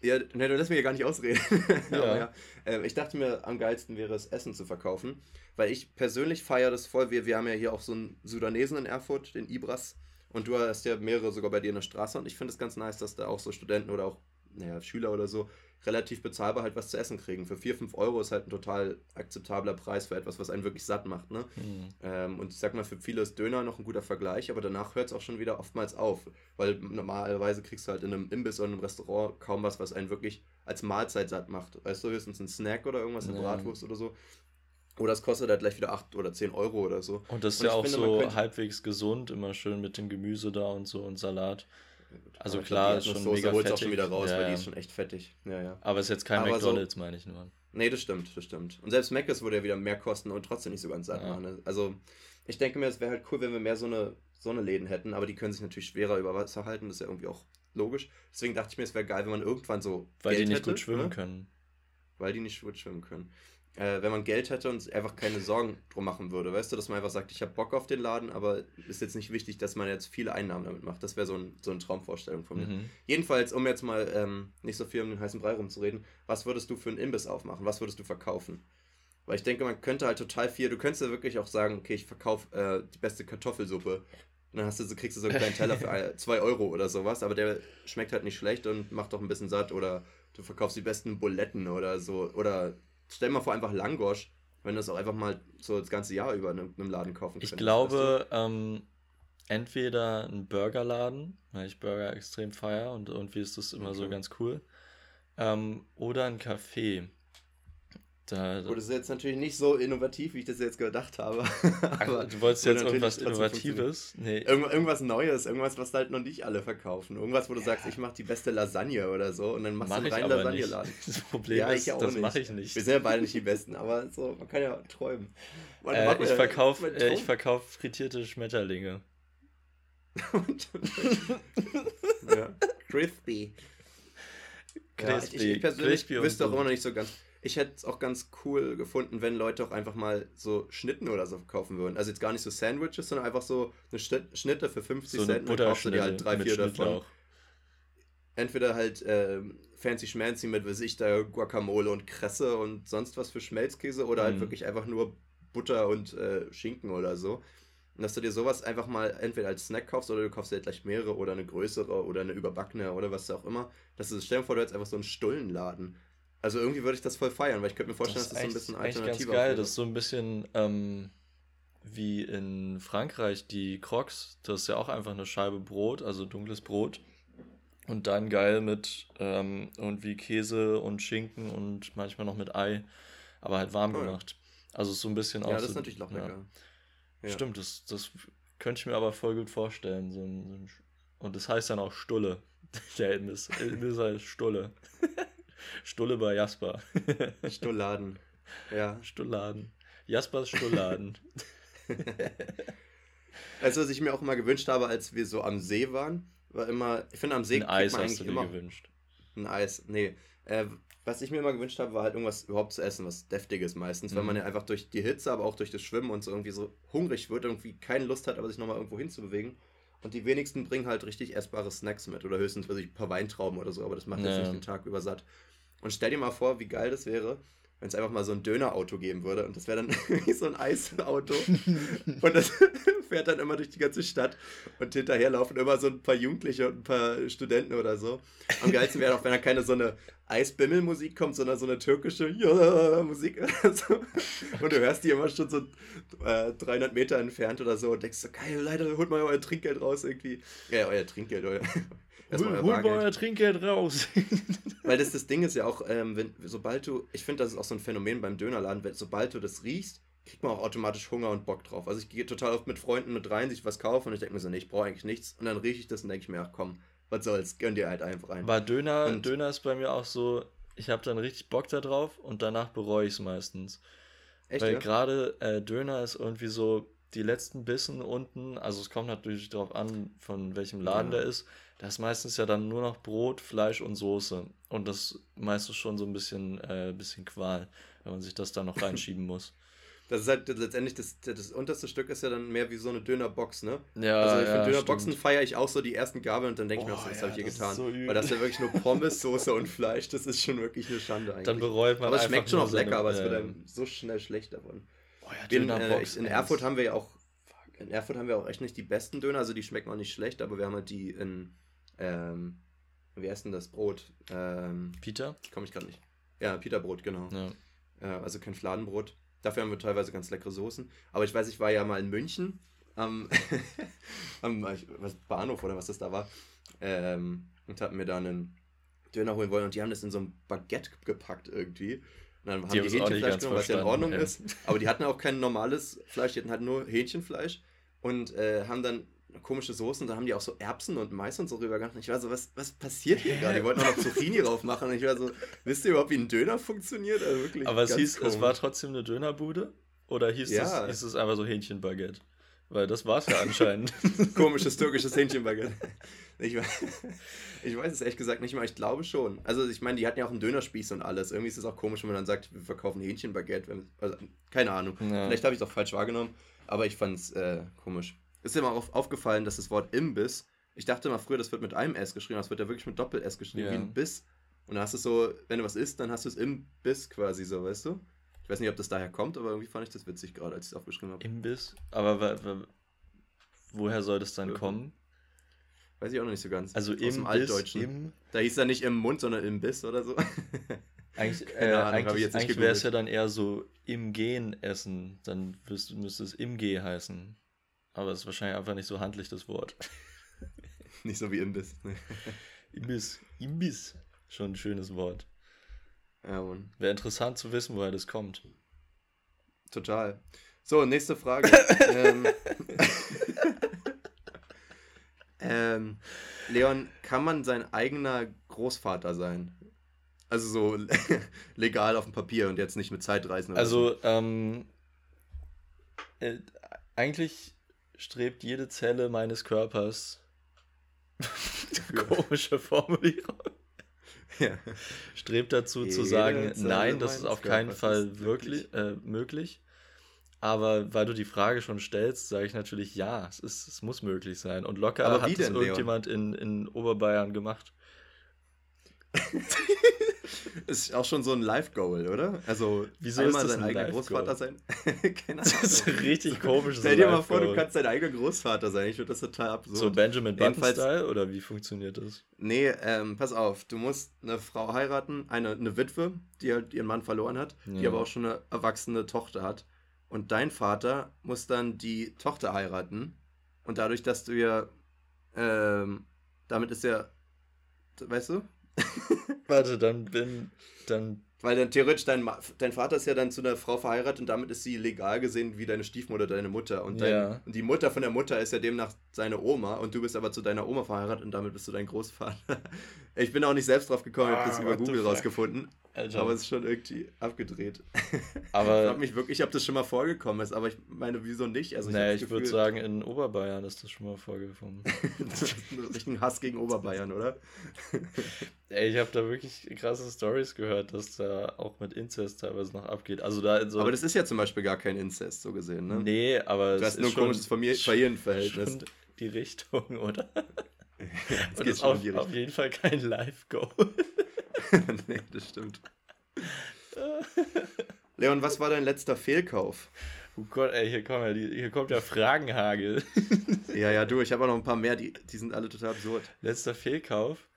Ja, ne, du lässt mich ja gar nicht ausreden. Ja. ja. Äh, ich dachte mir, am geilsten wäre es, Essen zu verkaufen, weil ich persönlich feiere das voll. Wir, wir haben ja hier auch so einen Sudanesen in Erfurt, den Ibras, und du hast ja mehrere sogar bei dir in der Straße und ich finde es ganz nice, dass da auch so Studenten oder auch naja, Schüler oder so relativ bezahlbar halt was zu essen kriegen. Für 4, 5 Euro ist halt ein total akzeptabler Preis für etwas, was einen wirklich satt macht. Ne? Mhm. Ähm, und ich sag mal, für viele ist Döner noch ein guter Vergleich, aber danach hört es auch schon wieder oftmals auf. Weil normalerweise kriegst du halt in einem Imbiss oder einem Restaurant kaum was, was einen wirklich als Mahlzeit satt macht. Weißt du, höchstens ein Snack oder irgendwas, eine. Bratwurst oder so. Oder es kostet halt gleich wieder 8 oder 10 Euro oder so. Und das ist und ja auch finde, so halbwegs gesund, immer schön mit dem Gemüse da und so und Salat. Also aber klar, ist schon mega fettig. auch schon wieder raus, ja, weil die ist schon echt fettig. Ja, ja. Aber es ist jetzt kein aber McDonalds, so, meine ich nur. Nee, das stimmt, das stimmt. Und selbst Mc's würde ja wieder mehr kosten und trotzdem nicht so ganz satt machen. Ne? Also, ich denke mir, es wäre halt cool, wenn wir mehr so eine, so eine Läden hätten, aber die können sich natürlich schwerer über Wasser halten, das ist ja irgendwie auch logisch. Deswegen dachte ich mir, es wäre geil, wenn man irgendwann so. Weil Geld die nicht hätte, gut schwimmen ne? können. Weil die nicht gut schwimmen können äh, wenn man Geld hätte und einfach keine Sorgen drum machen würde. Weißt du, dass man einfach sagt, ich habe Bock auf den Laden, aber ist jetzt nicht wichtig, dass man jetzt viele Einnahmen damit macht. Das wäre so, ein, so eine Traumvorstellung von mir. Mhm. Jedenfalls, um jetzt mal ähm, nicht so viel um den heißen Brei rumzureden, was würdest du für einen Imbiss aufmachen? Was würdest du verkaufen? Weil ich denke, man könnte halt total viel, du könntest ja wirklich auch sagen, okay, ich verkaufe äh, die beste Kartoffelsuppe. Und dann hast du, kriegst du so einen kleinen Teller für 2 Euro oder sowas, aber der schmeckt halt nicht schlecht und macht doch ein bisschen satt. Oder du verkaufst die besten Buletten oder so. Oder stell mal vor, einfach Langosch, wenn du das auch einfach mal so das ganze Jahr über in einem Laden kaufen könntest. Ich glaube, weißt du? ähm, entweder ein Burgerladen, weil ich Burger extrem feiere und irgendwie ist das immer okay. so ganz cool, ähm, oder ein Café. Da, Gut, das ist jetzt natürlich nicht so innovativ, wie ich das jetzt gedacht habe. Aber du wolltest jetzt irgendwas Innovatives? Nee. Irgend, irgendwas Neues, irgendwas, was halt noch nicht alle verkaufen. Irgendwas, wo du ja. sagst, ich mache die beste Lasagne oder so und dann machst mach du einen reinen Lasagne-Laden. Das Problem ja, ist, das mache ich nicht. Wir sind ja beide nicht die Besten, aber so, man kann ja träumen. Man, äh, ich verkaufe äh, verkauf frittierte Schmetterlinge. ja. Crispy. Crispy. Ja, ich, ich persönlich wüsste auch immer noch nicht so ganz ich hätte es auch ganz cool gefunden, wenn Leute auch einfach mal so Schnitten oder so verkaufen würden. Also jetzt gar nicht so Sandwiches, sondern einfach so eine Schnitte für 50 so Cent und kaufst du dir halt drei, vier davon. Entweder halt äh, fancy schmancy mit, ich, da Guacamole und Kresse und sonst was für Schmelzkäse oder halt mhm. halt wirklich einfach nur Butter und äh, Schinken oder so. Und dass du dir sowas einfach mal entweder als Snack kaufst oder du kaufst dir gleich mehrere oder eine größere oder eine überbackene oder was auch immer. Dass du, stell dir vor, du hättest einfach so einen Stullenladen. Also irgendwie würde ich das voll feiern, weil ich könnte mir vorstellen, das dass das so ein bisschen alternativer ist. ganz geil, das ist so ein bisschen ähm, wie in Frankreich die Crocs. Das ist ja auch einfach eine Scheibe Brot, also dunkles Brot. Und dann geil mit ähm, irgendwie Käse und Schinken und manchmal noch mit Ei, aber halt warm oh, gemacht. Also so ein bisschen auch. Ja, das so, ist natürlich auch lecker. Ja. Ja. Stimmt, das, das könnte ich mir aber voll gut vorstellen. So ein, so ein und das heißt dann auch Stulle. Der Imbiss. Imbiss heißt Stulle. Stulle bei Jasper. Stulladen. Ja. Stulladen. Jaspers Stulladen. also, was ich mir auch immer gewünscht habe, als wir so am See waren, war immer, ich finde am See ein Eis man hast du dir immer, gewünscht. Ein Eis, nee. Äh, was ich mir immer gewünscht habe, war halt irgendwas überhaupt zu essen, was deftiges meistens, mhm. weil man ja einfach durch die Hitze, aber auch durch das Schwimmen und so irgendwie so hungrig wird, irgendwie keine Lust hat, aber sich nochmal irgendwo hinzubewegen. Und die wenigsten bringen halt richtig essbare Snacks mit oder höchstens weiß ich, ein paar Weintrauben oder so, aber das macht ja. jetzt nicht den Tag über satt. Und stell dir mal vor, wie geil das wäre, wenn es einfach mal so ein Dönerauto geben würde und das wäre dann wie so ein Eisauto und das fährt dann immer durch die ganze Stadt und hinterher laufen immer so ein paar Jugendliche und ein paar Studenten oder so. Am geilsten wäre auch, wenn da keine so eine Eisbimmelmusik kommt, sondern so eine türkische ja, Musik. Und du hörst die immer schon so äh, 300 Meter entfernt oder so und denkst so, geil, leider holt mal euer Trinkgeld raus irgendwie. Ja, euer Trinkgeld, euer, Hol, hol mal euer Trinkgeld raus. Weil das, das Ding ist ja auch, ähm, wenn, sobald du, ich finde, das ist auch so ein Phänomen beim Dönerladen, wenn, sobald du das riechst, kriegt man auch automatisch Hunger und Bock drauf. Also ich gehe total oft mit Freunden mit rein, sich was kaufen und ich denke mir so, nee, ich brauche eigentlich nichts. Und dann rieche ich das und denke ich mir, ach komm, was soll's, gönn dir halt einfach rein. War Döner, und Döner ist bei mir auch so, ich habe dann richtig Bock da drauf und danach bereue ich es meistens. Echt, Weil ja? gerade äh, Döner ist irgendwie so die letzten Bissen unten, also es kommt natürlich darauf an, von welchem Laden ja. der ist, da ist meistens ja dann nur noch Brot, Fleisch und Soße. Und das meistens schon so ein bisschen, äh, bisschen Qual, wenn man sich das dann noch reinschieben muss. Das ist halt letztendlich, das, das unterste Stück ist ja dann mehr wie so eine Dönerbox, ne? Ja. Also für ja, Dönerboxen feiere ich auch so die ersten Gabeln und dann denke ich mir, was ja, habe ich hier getan? So Weil das ist ja wirklich nur Pommes, Soße und Fleisch, das ist schon wirklich eine Schande eigentlich. Dann bereut man Aber es schmeckt schon auch lecker, aber es wird einem so schnell schlecht davon. Oh ja, in, äh, in Erfurt haben wir ja auch, in Erfurt haben wir auch echt nicht die besten Döner, also die schmecken auch nicht schlecht, aber wir haben halt die in ähm, wie heißt denn das Brot? Ähm, Peter? Komme ich gerade nicht. Ja, Peterbrot, genau. Ja. Äh, also kein Fladenbrot. Dafür haben wir teilweise ganz leckere Soßen. Aber ich weiß, ich war ja mal in München am, am was, Bahnhof oder was das da war. Ähm, und hatten mir da einen Döner holen wollen und die haben das in so ein Baguette gepackt irgendwie. Und dann haben die, die Hähnchenfleisch genommen, was ja in Ordnung ja. ist. Aber die hatten auch kein normales Fleisch, die hatten halt nur Hähnchenfleisch und äh, haben dann komische Soßen, da haben die auch so Erbsen und Mais und so rüber gemacht. Ich war so, was, was passiert hier gerade? Die wollten auch noch Zucchini drauf machen. Und ich war so, wisst ihr überhaupt, wie ein Döner funktioniert? Also wirklich Aber es hieß, komisch. es war trotzdem eine Dönerbude? Oder hieß, ja. es, hieß es einfach so Hähnchenbaguette? Weil das war es ja anscheinend. Komisches türkisches Hähnchenbaguette. Ich, ich weiß es ehrlich gesagt nicht mal, ich glaube schon. Also ich meine, die hatten ja auch einen Dönerspieß und alles. Irgendwie ist es auch komisch, wenn man dann sagt, wir verkaufen Hähnchenbaguette. Also, keine Ahnung. Ja. Vielleicht habe ich es auch falsch wahrgenommen, aber ich fand es äh, komisch ist dir mal auf, aufgefallen, dass das Wort Imbiss, ich dachte mal früher, das wird mit einem S geschrieben, aber es wird ja wirklich mit Doppel-S geschrieben, ja. wie ein Biss. Und dann hast du so, wenn du was isst, dann hast du es im Biss quasi so, weißt du? Ich weiß nicht, ob das daher kommt, aber irgendwie fand ich das witzig gerade, als ich es aufgeschrieben habe. Imbiss? Aber woher soll das dann kommen? Weiß ich auch noch nicht so ganz. Also im dem Altdeutschen. Im da hieß er nicht im Mund, sondern im Biss oder so. Eigentlich, äh, eigentlich, eigentlich wäre es ja dann eher so im Gehen essen. Dann müsste es im G heißen. Aber es ist wahrscheinlich einfach nicht so handlich, das Wort. nicht so wie Imbiss. Ne? Imbiss. Imbiss. Schon ein schönes Wort. Ja, Mann. Wäre interessant zu wissen, woher das kommt. Total. So, nächste Frage. ähm, ähm, Leon, kann man sein eigener Großvater sein? Also so legal auf dem Papier und jetzt nicht mit Zeitreisen. also, so. ähm, äh, eigentlich strebt jede Zelle meines Körpers. Komische Formulierung. ja. strebt dazu Jeder zu sagen, nein, das ist auf keinen Fall wirklich äh, möglich. Aber weil du die Frage schon stellst, sage ich natürlich ja, es, ist, es muss möglich sein. Und locker Aber hat es irgendjemand in, in Oberbayern gemacht. ist auch schon so ein Live-Goal, oder? Also, Wieso einmal sein eigener Großvater sein. Keine Ahnung. Das ist richtig komisch. Stell dir mal vor, du kannst dein eigener Großvater sein. Ich finde das total absurd. So Benjamin Button-Style oder wie funktioniert das? Nee, ähm, pass auf. Du musst eine Frau heiraten, eine, eine Witwe, die halt ihren Mann verloren hat, ja. die aber auch schon eine erwachsene Tochter hat. Und dein Vater muss dann die Tochter heiraten. Und dadurch, dass du ja. Ähm, damit ist ja. Weißt du? Warte, dann bin. Dann. Weil dann theoretisch dein, dein Vater ist ja dann zu einer Frau verheiratet und damit ist sie legal gesehen wie deine Stiefmutter, deine Mutter. Und, dein, ja. und die Mutter von der Mutter ist ja demnach seine Oma und du bist aber zu deiner Oma verheiratet und damit bist du dein Großvater. Ich bin auch nicht selbst drauf gekommen, ich habe das ah, über Google rausgefunden. Alter. Aber es ist schon irgendwie abgedreht. Aber ich frage mich wirklich, ob das schon mal vorgekommen ist, aber ich meine, wieso nicht? Also ich, naja, ich würde sagen, in Oberbayern ist das schon mal vorgekommen. das ist ein Hass gegen Oberbayern, oder? Ey, ich habe da wirklich krasse Stories gehört, dass da auch mit Inzest teilweise noch abgeht. Also da so aber das ist ja zum Beispiel gar kein Inzest, so gesehen, ne? Nee, aber du hast nur ein komisches Familienverhältnis. Die Richtung, oder? Es geht ist auf, auf jeden Fall kein Live-Go. nee, das stimmt. Leon, was war dein letzter Fehlkauf? Oh Gott, ey, hier, kommt ja, hier kommt ja Fragenhagel. ja, ja, du, ich habe auch noch ein paar mehr, die, die sind alle total absurd. Letzter Fehlkauf?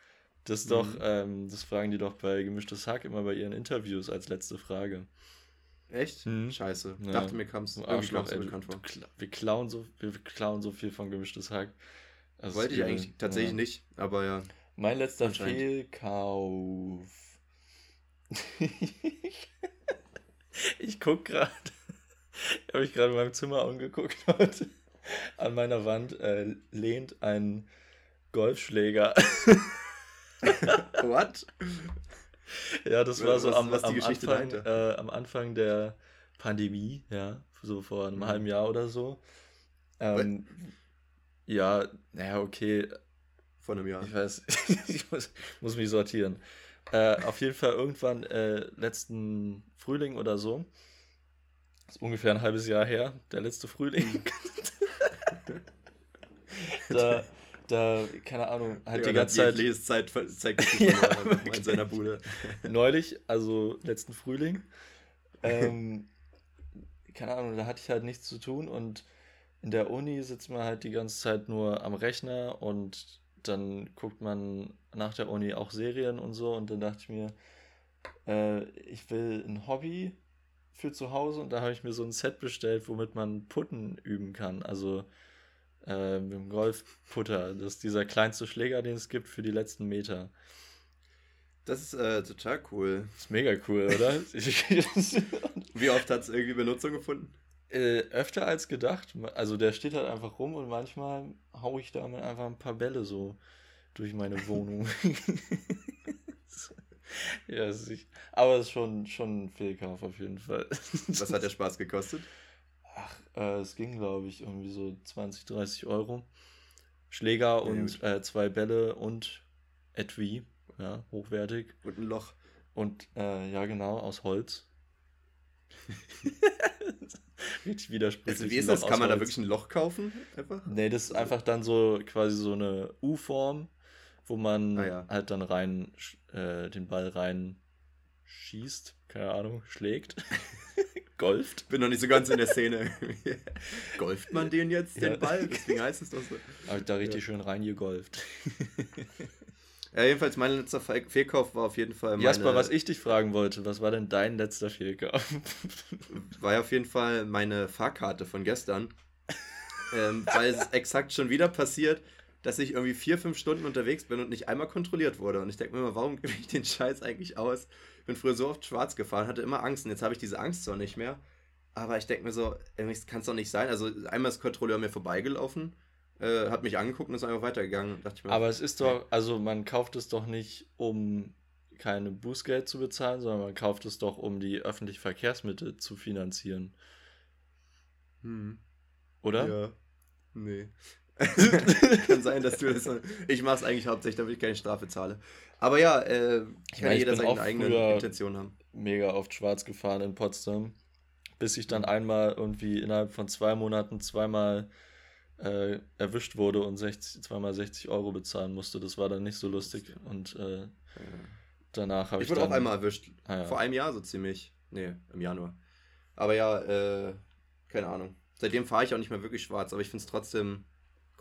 Das doch, mhm. ähm, das fragen die doch bei Gemischtes Hack immer bei ihren Interviews als letzte Frage. Echt? Hm. Scheiße. Ja. Dachte mir, kam's Arschloch, ey, bekannt vor. Wir klauen, so, wir klauen so viel von Gemischtes Hack. Also Wollte ich eigentlich tatsächlich ja. nicht, aber ja. Mein letzter Fehlkauf. ich guck gerade, habe ich gerade in meinem Zimmer angeguckt und an meiner Wand äh, lehnt ein Golfschläger. What? Ja, das war so am, am, Anfang, äh, am Anfang der Pandemie, ja, so vor einem mhm. halben Jahr oder so. Ähm, ja, naja, okay, von einem Jahr. Ich weiß, ich muss, muss mich sortieren. Äh, auf jeden Fall irgendwann äh, letzten Frühling oder so. Das ist ungefähr ein halbes Jahr her, der letzte Frühling. da, da, keine Ahnung, halt ja, die ganze Zeit. Lesezeit zeigt sich ja, in seiner Bude. Neulich, also letzten Frühling. Ähm, keine Ahnung, da hatte ich halt nichts zu tun und in der Uni sitzt man halt die ganze Zeit nur am Rechner und dann guckt man nach der Uni auch Serien und so und dann dachte ich mir, äh, ich will ein Hobby für zu Hause und da habe ich mir so ein Set bestellt, womit man Putten üben kann. Also äh, mit dem Golfputter. Das ist dieser kleinste Schläger, den es gibt für die letzten Meter. Das ist äh, total cool. Das ist mega cool, oder? Wie oft hat es irgendwie Benutzung gefunden? Äh, öfter als gedacht. Also der steht halt einfach rum und manchmal haue ich damit einfach ein paar Bälle so durch meine Wohnung. ja, ist, aber es ist schon, schon ein Fehlkauf auf jeden Fall. Was hat der Spaß gekostet? Ach, äh, es ging, glaube ich, irgendwie so 20, 30 Euro. Schläger ja, und äh, zwei Bälle und Etui, ja, hochwertig. Und ein Loch. Und äh, ja, genau, aus Holz. Richtig widersprüchlich. Also wie ist das? Kann man da wirklich ein Loch kaufen? Einfach? Nee, das ist einfach dann so quasi so eine U-Form, wo man ah, ja. halt dann rein äh, den Ball rein schießt, keine Ahnung, schlägt. Golft. Bin noch nicht so ganz in der Szene. Golft man den jetzt, den Ball? Deswegen heißt es doch so. Habe ich da richtig ja. schön reingegolft. Ja, jedenfalls mein letzter Fehlkauf war auf jeden Fall. Meine, Jasper, was ich dich fragen wollte, was war denn dein letzter Fehlkauf? War ja auf jeden Fall meine Fahrkarte von gestern. ähm, weil es exakt schon wieder passiert, dass ich irgendwie vier, fünf Stunden unterwegs bin und nicht einmal kontrolliert wurde. Und ich denke mir immer, warum gebe ich den Scheiß eigentlich aus? Ich bin früher so oft schwarz gefahren, hatte immer Angst und jetzt habe ich diese Angst zwar nicht mehr. Aber ich denke mir so, das kann es doch nicht sein. Also einmal ist Kontrolleur mir vorbeigelaufen äh, hat mich angeguckt und ist einfach weitergegangen. Mir, Aber es ist doch, also man kauft es doch nicht, um keine Bußgeld zu bezahlen, sondern man kauft es doch, um die öffentlichen Verkehrsmittel zu finanzieren. Hm. Oder? Ja. Nee. Kann sein, dass du das. Ich mache es eigentlich hauptsächlich, damit ich keine Strafe zahle. Aber ja, äh, kann ja, jeder seine eigene Intention haben. Mega oft schwarz gefahren in Potsdam. Bis ich dann einmal irgendwie innerhalb von zwei Monaten zweimal äh, erwischt wurde und 60, zweimal 60 Euro bezahlen musste. Das war dann nicht so lustig. Und äh, danach habe ich. Ich wurde dann, auch einmal erwischt. Ah, ja. Vor einem Jahr so ziemlich. Nee, im Januar. Aber ja, äh, keine Ahnung. Seitdem fahre ich auch nicht mehr wirklich schwarz, aber ich finde es trotzdem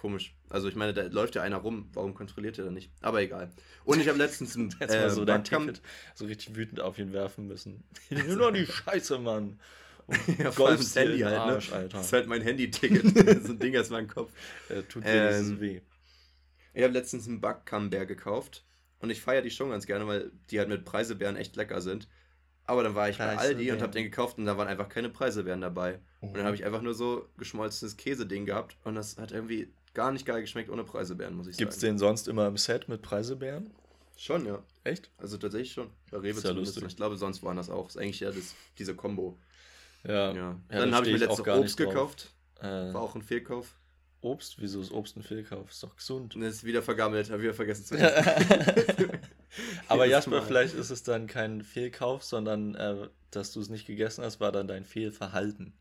Komisch. Also ich meine, da läuft ja einer rum, warum kontrolliert er da nicht? Aber egal. Und ich habe letztens ein äh, so dein Ticket so richtig wütend auf ihn werfen müssen. Nimm doch die Scheiße, Mann. ja, Golf das Handy halt, ne? Arsch, ne? Alter. Das ist halt mein Handy-Ticket. so ein Ding aus meinem Kopf. Äh, tut ähm, weh. Ich habe letztens einen Backcamembert gekauft und ich feiere die schon ganz gerne, weil die halt mit Preisebeeren echt lecker sind. Aber dann war ich bei Aldi und habe den gekauft und da waren einfach keine Preisebeeren dabei. Mhm. Und dann habe ich einfach nur so geschmolzenes Käseding gehabt und das hat irgendwie gar nicht geil geschmeckt ohne Preisebeeren, muss ich Gibt's sagen. Gibt es den sonst immer im Set mit Preisebeeren? Schon, ja. Echt? Also tatsächlich schon. Bei Rewe ist ja lustig. Ich glaube, sonst waren das auch. Das ist eigentlich ja das, diese Kombo. Ja. ja. Dann habe ich mir letzte Obst gekauft. Äh, War auch ein Fehlkauf. Obst? Wieso ist Obst ein Fehlkauf? Ist doch gesund. Das ist wieder vergammelt, habe wieder vergessen zu essen. Aber Jasper, Mal. vielleicht ist es dann kein Fehlkauf, sondern äh, dass du es nicht gegessen hast, war dann dein Fehlverhalten.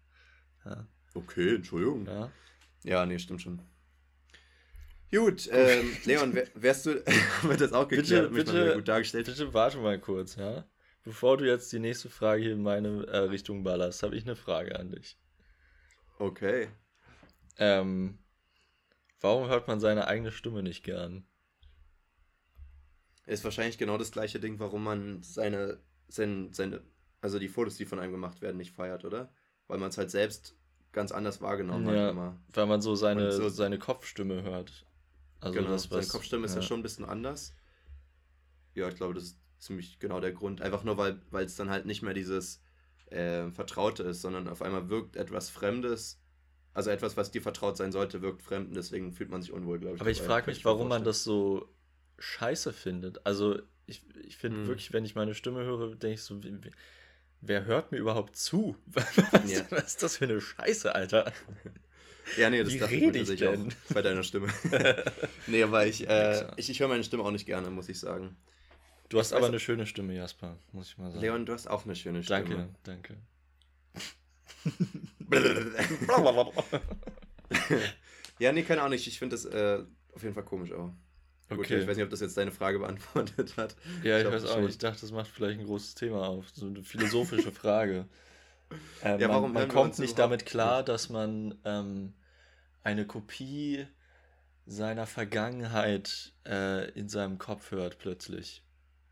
Ja. Okay, Entschuldigung. Ja. ja, nee, stimmt schon. Gut, ähm, Leon, wärst du, wird das auch geklärt, bitte, bitte, gut dargestellt. Bitte warte mal kurz, ja. Bevor du jetzt die nächste Frage hier in meine äh, Richtung ballerst, habe ich eine Frage an dich. Okay. Ähm, warum hört man seine eigene Stimme nicht gern? Ist wahrscheinlich genau das gleiche Ding, warum man seine, seine, seine, also die Fotos, die von einem gemacht werden, nicht feiert, oder? Weil man es halt selbst ganz anders wahrgenommen ja, hat immer. Weil man so seine, so, seine Kopfstimme hört. Also genau, das, was, seine Kopfstimme ja. ist ja schon ein bisschen anders. Ja, ich glaube, das ist ziemlich genau der Grund. Einfach nur, weil es dann halt nicht mehr dieses äh, Vertraute ist, sondern auf einmal wirkt etwas Fremdes. Also etwas, was dir vertraut sein sollte, wirkt fremd und deswegen fühlt man sich unwohl, glaube ich. Aber ich frage mich, warum man das so scheiße findet. Also ich, ich finde hm. wirklich, wenn ich meine Stimme höre, denke ich so, wer hört mir überhaupt zu? Was, ja. was ist das für eine Scheiße, Alter? Ja, nee, das Wie dachte rede ich mir denn? auch bei deiner Stimme. nee, aber ich, äh, ich, ich höre meine Stimme auch nicht gerne, muss ich sagen. Du hast aber eine schöne Stimme, Jasper, muss ich mal sagen. Leon, du hast auch eine schöne Stimme. Danke, danke. ja, nee, keine Ahnung. Ich finde das äh, auf jeden Fall komisch auch. Okay. Gut, ich weiß nicht, ob das jetzt deine Frage beantwortet hat. Ja, ich, ich weiß auch nicht. Ich dachte, das macht vielleicht ein großes Thema auf. So eine philosophische Frage. Äh, ja, warum man, man kommt nicht damit klar, dass man ähm, eine Kopie seiner Vergangenheit äh, in seinem Kopf hört plötzlich.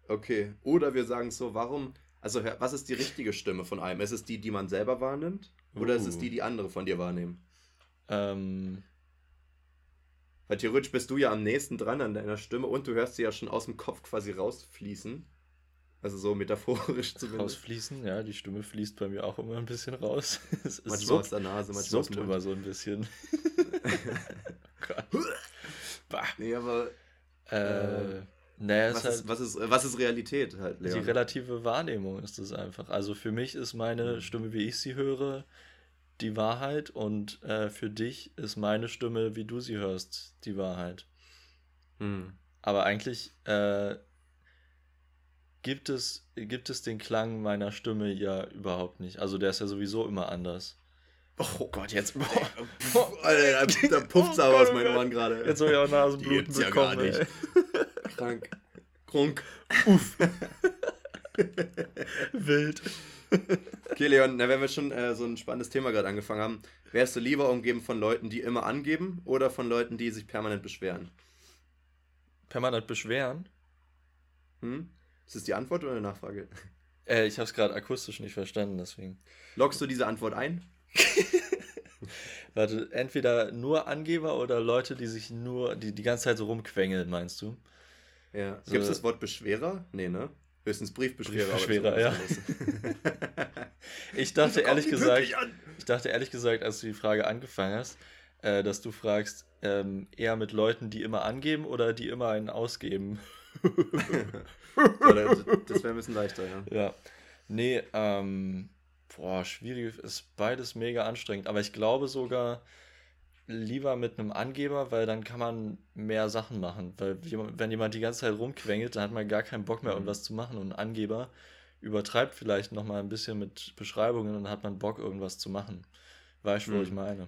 Okay. Oder wir sagen so, warum, also was ist die richtige Stimme von einem? Ist es die, die man selber wahrnimmt? Oder uh. ist es die, die andere von dir wahrnehmen? Ähm. Weil theoretisch bist du ja am nächsten dran an deiner Stimme und du hörst sie ja schon aus dem Kopf quasi rausfließen. Also so metaphorisch zumindest. Rausfließen, ja, die Stimme fließt bei mir auch immer ein bisschen raus. Es manchmal suppt, aus der Nase, manchmal aus dem Mund. immer so ein bisschen. bah. Nee, aber. Äh, äh naja, was, ist, halt was, ist, was ist Realität halt, Leon? Die relative Wahrnehmung ist es einfach. Also für mich ist meine mhm. Stimme, wie ich sie höre, die Wahrheit und äh, für dich ist meine Stimme, wie du sie hörst, die Wahrheit. Mhm. Aber eigentlich äh, gibt, es, gibt es den Klang meiner Stimme ja überhaupt nicht. Also der ist ja sowieso immer anders. Oh Gott, jetzt. Boah. Alter, da, da pufft es aber aus meinen Ohren gerade. Jetzt habe ich auch Nasenbluten bekommen. Ja Krank. Krunk. Uff. Wild. Okay, Leon, na, wenn wir schon äh, so ein spannendes Thema gerade angefangen haben, wärst du lieber umgeben von Leuten, die immer angeben oder von Leuten, die sich permanent beschweren? Permanent beschweren? Hm? Ist das die Antwort oder eine Nachfrage? Äh, ich habe es gerade akustisch nicht verstanden, deswegen. Loggst du diese Antwort ein? Warte, entweder nur Angeber oder Leute, die sich nur, die die ganze Zeit so rumquengeln, meinst du? Ja. Gibt es das Wort Beschwerer? Nee, ne? Höchstens Briefbeschwerer. Briefbeschwerer, ja. ich dachte ehrlich gesagt, ich dachte ehrlich gesagt, als du die Frage angefangen hast, äh, dass du fragst, ähm, eher mit Leuten, die immer angeben oder die immer einen ausgeben. das wäre ein bisschen leichter, ja. Ja. Nee, ähm, boah, schwierig, ist beides mega anstrengend, aber ich glaube sogar, lieber mit einem Angeber, weil dann kann man mehr Sachen machen. Weil wenn jemand die ganze Zeit rumquengelt, dann hat man gar keinen Bock mehr, mhm. irgendwas zu machen. Und ein Angeber übertreibt vielleicht nochmal ein bisschen mit Beschreibungen und dann hat man Bock, irgendwas zu machen. Weißt du, mhm. wo ich meine?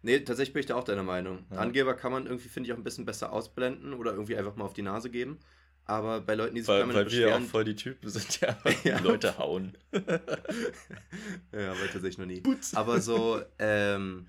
Nee, tatsächlich bin ich da auch deiner Meinung. Ja. Angeber kann man irgendwie, finde ich, auch ein bisschen besser ausblenden oder irgendwie einfach mal auf die Nase geben. Aber bei Leuten, die sich weil, weil wir ja auch voll die Typen sind, ja, ja. die Leute hauen. ja, aber tatsächlich noch nie. Putz. Aber so, ähm,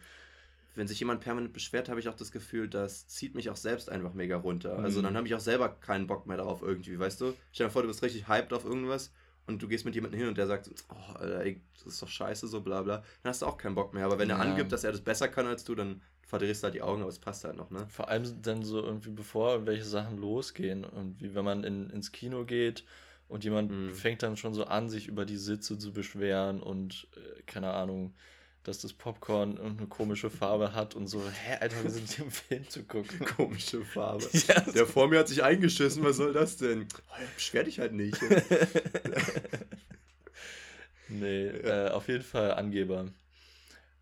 wenn sich jemand permanent beschwert, habe ich auch das Gefühl, das zieht mich auch selbst einfach mega runter. Mhm. Also dann mhm. habe ich auch selber keinen Bock mehr darauf irgendwie, weißt du? Stell dir vor, du bist richtig hyped auf irgendwas und du gehst mit jemandem hin und der sagt, oh, Alter, ey, das ist doch scheiße, so bla bla, dann hast du auch keinen Bock mehr. Aber wenn ja. er angibt, dass er das besser kann als du, dann verdrehst du halt die Augen, aber es passt halt noch, ne? Vor allem dann so irgendwie, bevor irgendwelche Sachen losgehen und wie wenn man in, ins Kino geht und jemand mhm. fängt dann schon so an, sich über die Sitze zu beschweren und äh, keine Ahnung, dass das Popcorn irgendeine komische Farbe hat und so, hä, Alter, wir sind hier im Film zu gucken. Komische Farbe. Ja, Der vor mir hat sich eingeschissen, was soll das denn? Oh, beschwer dich halt nicht. nee, ja. äh, auf jeden Fall Angeber.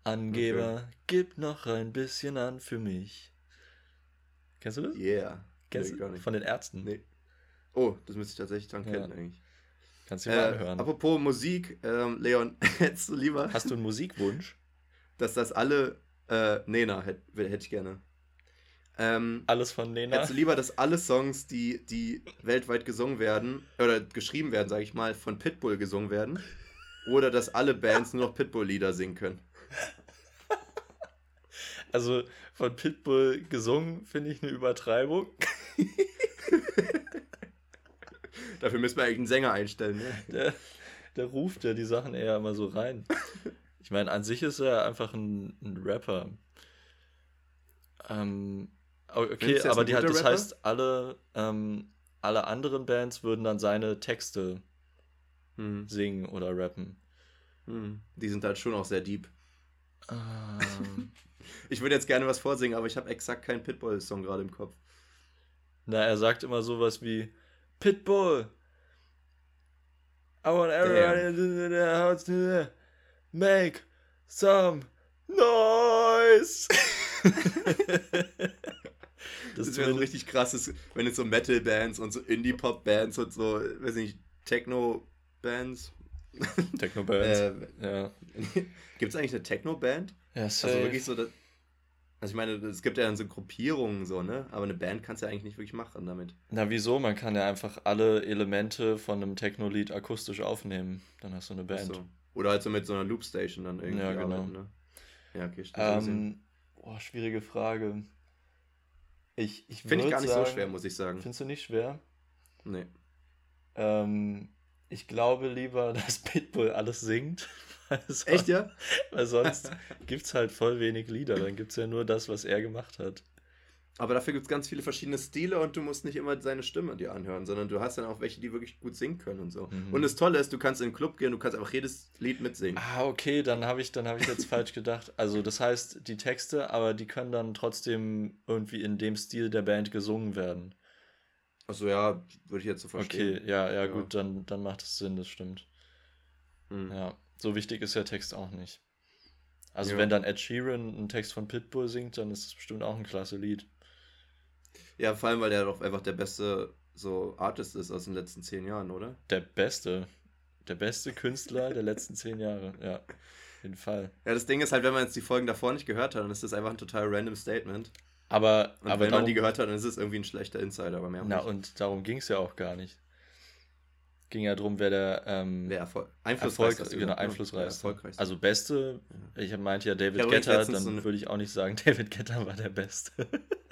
Angeber, okay. gib noch ein bisschen an für mich. Kennst du das? Yeah. Kennst nee, du? Von den Ärzten? Nee. Oh, das müsste ich tatsächlich dran kennen eigentlich. Kannst du dir äh, mal anhören. Apropos Musik, ähm, Leon, hättest du lieber. Hast du einen Musikwunsch? Dass das alle. Äh, Nena hätte hätt ich gerne. Ähm, Alles von Nena? Hättest du lieber, dass alle Songs, die, die weltweit gesungen werden, oder geschrieben werden, sage ich mal, von Pitbull gesungen werden? Oder dass alle Bands nur noch Pitbull-Lieder singen können? Also von Pitbull gesungen finde ich eine Übertreibung. Dafür müssen wir eigentlich einen Sänger einstellen. Ne? Der, der ruft ja die Sachen eher immer so rein. Ich meine, an sich ist er einfach ein, ein Rapper. Ähm, okay, aber die das Rapper? heißt, alle, ähm, alle anderen Bands würden dann seine Texte hm. singen oder rappen. Hm. Die sind halt schon auch sehr deep. Ähm. ich würde jetzt gerne was vorsingen, aber ich habe exakt keinen Pitbull-Song gerade im Kopf. Na, er sagt immer sowas wie Pitbull. I want everybody to the house to make some noise. das, das wäre so richtig krasses, wenn es so Metal-Bands und so Indie-Pop-Bands und so, weiß nicht, Techno-Bands. Techno-Bands. äh, ja. Gibt es eigentlich eine Techno-Band? Ja, safe. Also wirklich so, also ich meine, es gibt ja dann so Gruppierungen so, ne? Aber eine Band kannst du ja eigentlich nicht wirklich machen damit. Na wieso? Man kann ja einfach alle Elemente von einem Techno-Lied akustisch aufnehmen. Dann hast du eine Band. So. Oder halt so mit so einer Loopstation dann irgendwie ja, genau. arbeiten, ne? Ja, okay, stimmt. Ähm, boah, schwierige Frage. Ich, ich Finde ich gar nicht sagen, so schwer, muss ich sagen. Findest du nicht schwer? Nee. Ähm, ich glaube lieber, dass Pitbull alles singt. Sonst, Echt, ja? Weil sonst gibt es halt voll wenig Lieder. Dann gibt es ja nur das, was er gemacht hat. Aber dafür gibt es ganz viele verschiedene Stile und du musst nicht immer seine Stimme dir anhören, sondern du hast dann auch welche, die wirklich gut singen können und so. Mhm. Und das Tolle ist, du kannst in den Club gehen, du kannst einfach jedes Lied mitsingen. Ah, okay, dann habe ich, hab ich jetzt falsch gedacht. Also das heißt, die Texte, aber die können dann trotzdem irgendwie in dem Stil der Band gesungen werden. Achso, ja, würde ich jetzt so verstehen. Okay, ja, ja, ja. gut, dann, dann macht es Sinn, das stimmt. Mhm. Ja. So wichtig ist der Text auch nicht. Also ja. wenn dann Ed Sheeran einen Text von Pitbull singt, dann ist es bestimmt auch ein klasse Lied. Ja, vor allem, weil er doch einfach der beste so Artist ist aus den letzten zehn Jahren, oder? Der beste. Der beste Künstler der letzten zehn Jahre, ja. Auf jeden Fall. Ja, das Ding ist halt, wenn man jetzt die Folgen davor nicht gehört hat, dann ist das einfach ein total random Statement. Aber, und aber wenn darum, man die gehört hat, dann ist es irgendwie ein schlechter Insider, aber mehr Na, nicht. und darum ging es ja auch gar nicht ging ja darum, wer der ähm, wer Erfol einflussreichste Erfolg, genau, einflussreichste. Also beste, ich meinte ja David Getter, dann so würde ich auch nicht sagen, David Getter war der Beste.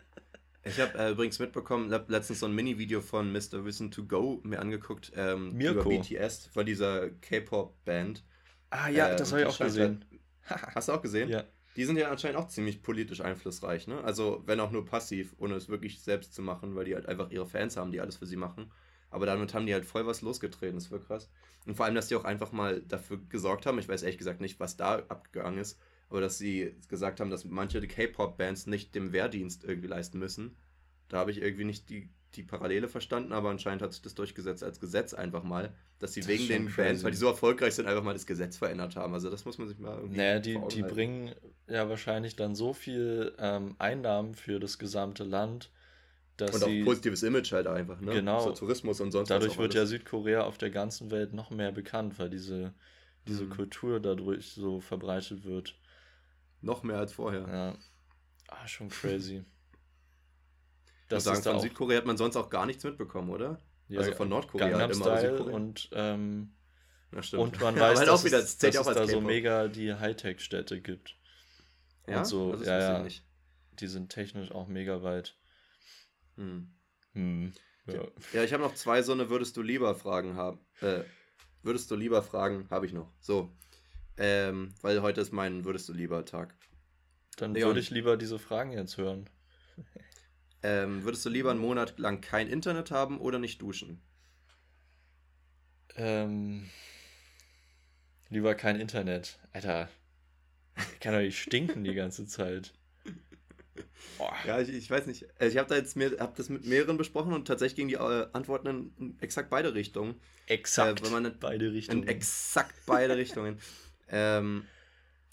ich habe äh, übrigens mitbekommen, habe letztens so ein Mini-Video von Mr. Wissen to Go mir angeguckt ähm, über BTS, von dieser K-Pop-Band. Ah ja, äh, das habe ich auch gesehen. Hast du auch gesehen? Ja. Die sind ja anscheinend auch ziemlich politisch einflussreich, ne? Also, wenn auch nur passiv, ohne es wirklich selbst zu machen, weil die halt einfach ihre Fans haben, die alles für sie machen. Aber damit haben die halt voll was losgetreten, das war krass. Und vor allem, dass die auch einfach mal dafür gesorgt haben, ich weiß ehrlich gesagt nicht, was da abgegangen ist, aber dass sie gesagt haben, dass manche K-Pop-Bands nicht dem Wehrdienst irgendwie leisten müssen. Da habe ich irgendwie nicht die die Parallele verstanden, aber anscheinend hat sich das durchgesetzt als Gesetz einfach mal, dass sie wegen den crazy. Bands, weil die so erfolgreich sind, einfach mal das Gesetz verändert haben. Also das muss man sich mal irgendwie. Naja, die, die bringen ja wahrscheinlich dann so viel ähm, Einnahmen für das gesamte Land, dass und auch positives Image halt einfach, ne? Genau. So Tourismus und sonst Dadurch wird ja Südkorea auf der ganzen Welt noch mehr bekannt, weil diese, diese mhm. Kultur dadurch so verbreitet wird. Noch mehr als vorher. Ja. Ah, schon crazy. das sagen, von Südkorea hat man sonst auch gar nichts mitbekommen, oder? Ja, also von Nordkorea halt immer. Style und, ähm, ja, und man weiß, halt dass, auch wieder, es, dass es da so mega die Hightech-Städte gibt. Ja, und so, ja, ja. Die sind technisch auch mega weit. Hm. Hm. Ja. ja, ich habe noch zwei so eine Würdest du lieber Fragen haben. Äh, würdest du lieber Fragen habe ich noch. So. Ähm, weil heute ist mein Würdest du lieber Tag. Dann Leon. würde ich lieber diese Fragen jetzt hören. Ähm, würdest du lieber einen Monat lang kein Internet haben oder nicht duschen? Ähm, lieber kein Internet. Alter, ich kann doch nicht stinken die ganze Zeit. Ja, ich, ich weiß nicht. Also ich habe da jetzt mehr, hab das mit mehreren besprochen und tatsächlich gingen die äh, Antworten in, in, exakt beide Richtungen. Exakt äh, man beide Richtungen. In exakt beide Richtungen. Ähm,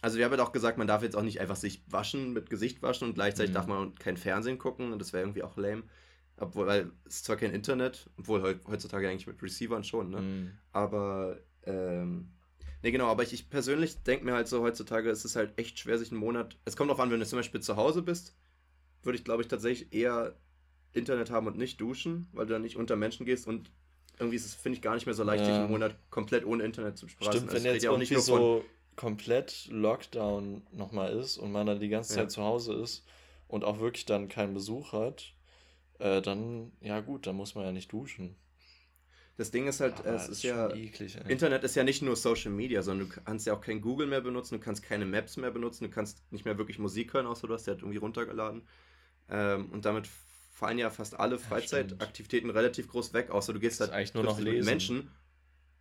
also wir haben ja auch gesagt, man darf jetzt auch nicht einfach sich waschen, mit Gesicht waschen und gleichzeitig mhm. darf man kein Fernsehen gucken und das wäre irgendwie auch lame. Obwohl, weil es ist zwar kein Internet, obwohl heutzutage eigentlich mit Receivern schon, ne? Mhm. Aber, ähm, ne genau, aber ich, ich persönlich denke mir halt so, heutzutage ist es halt echt schwer, sich einen Monat, es kommt auch an, wenn du zum Beispiel zu Hause bist, würde ich glaube ich tatsächlich eher Internet haben und nicht duschen, weil du dann nicht unter Menschen gehst und irgendwie ist es, finde ich, gar nicht mehr so leicht, ja. sich einen Monat komplett ohne Internet zu sprechen. Stimmt, also wenn jetzt ja auch nicht nur so komplett Lockdown nochmal ist und man dann die ganze Zeit ja. zu Hause ist und auch wirklich dann keinen Besuch hat, äh, dann, ja gut, dann muss man ja nicht duschen. Das Ding ist halt, Aber es ist, ist ja, eklig, Internet ist ja nicht nur Social Media, sondern du kannst ja auch kein Google mehr benutzen, du kannst keine Maps mehr benutzen, du kannst nicht mehr wirklich Musik hören, außer du hast ja halt irgendwie runtergeladen. Ähm, und damit fallen ja fast alle Freizeitaktivitäten relativ groß weg, außer du gehst halt eigentlich nur noch lesen. Menschen.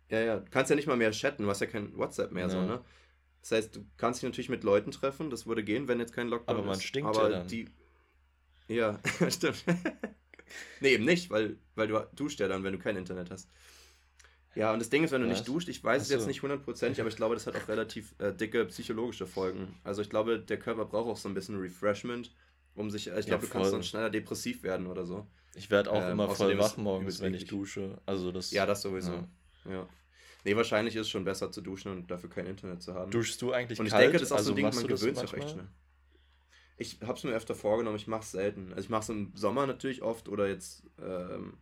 Ja, ja, du kannst ja nicht mal mehr chatten, du hast ja kein WhatsApp mehr, ja. so, ne? Das heißt, du kannst dich natürlich mit Leuten treffen, das würde gehen, wenn jetzt kein Lockdown ist. Aber man stinkt aber ja dann. Die, ja, stimmt. nee, eben nicht, weil, weil du duscht ja dann, wenn du kein Internet hast. Ja, und das Ding ist, wenn du Was? nicht duscht, ich weiß Achso. es jetzt nicht hundertprozentig, aber ich glaube, das hat auch relativ äh, dicke psychologische Folgen. Also ich glaube, der Körper braucht auch so ein bisschen Refreshment, um sich, ich glaube, ja, du kannst dann schneller depressiv werden oder so. Ich werde auch ähm, immer voll wach morgens, wenn ich dusche. Also das. Ja, das sowieso. Ja. ja. Nee, wahrscheinlich ist es schon besser zu duschen und dafür kein Internet zu haben. Duschst du eigentlich Und ich kalt? denke, das ist auch also so ein Ding, man gewöhnt sich auch echt schnell. Ich habe es mir öfter vorgenommen, ich mache es selten. Also ich mache es im Sommer natürlich oft oder jetzt ähm,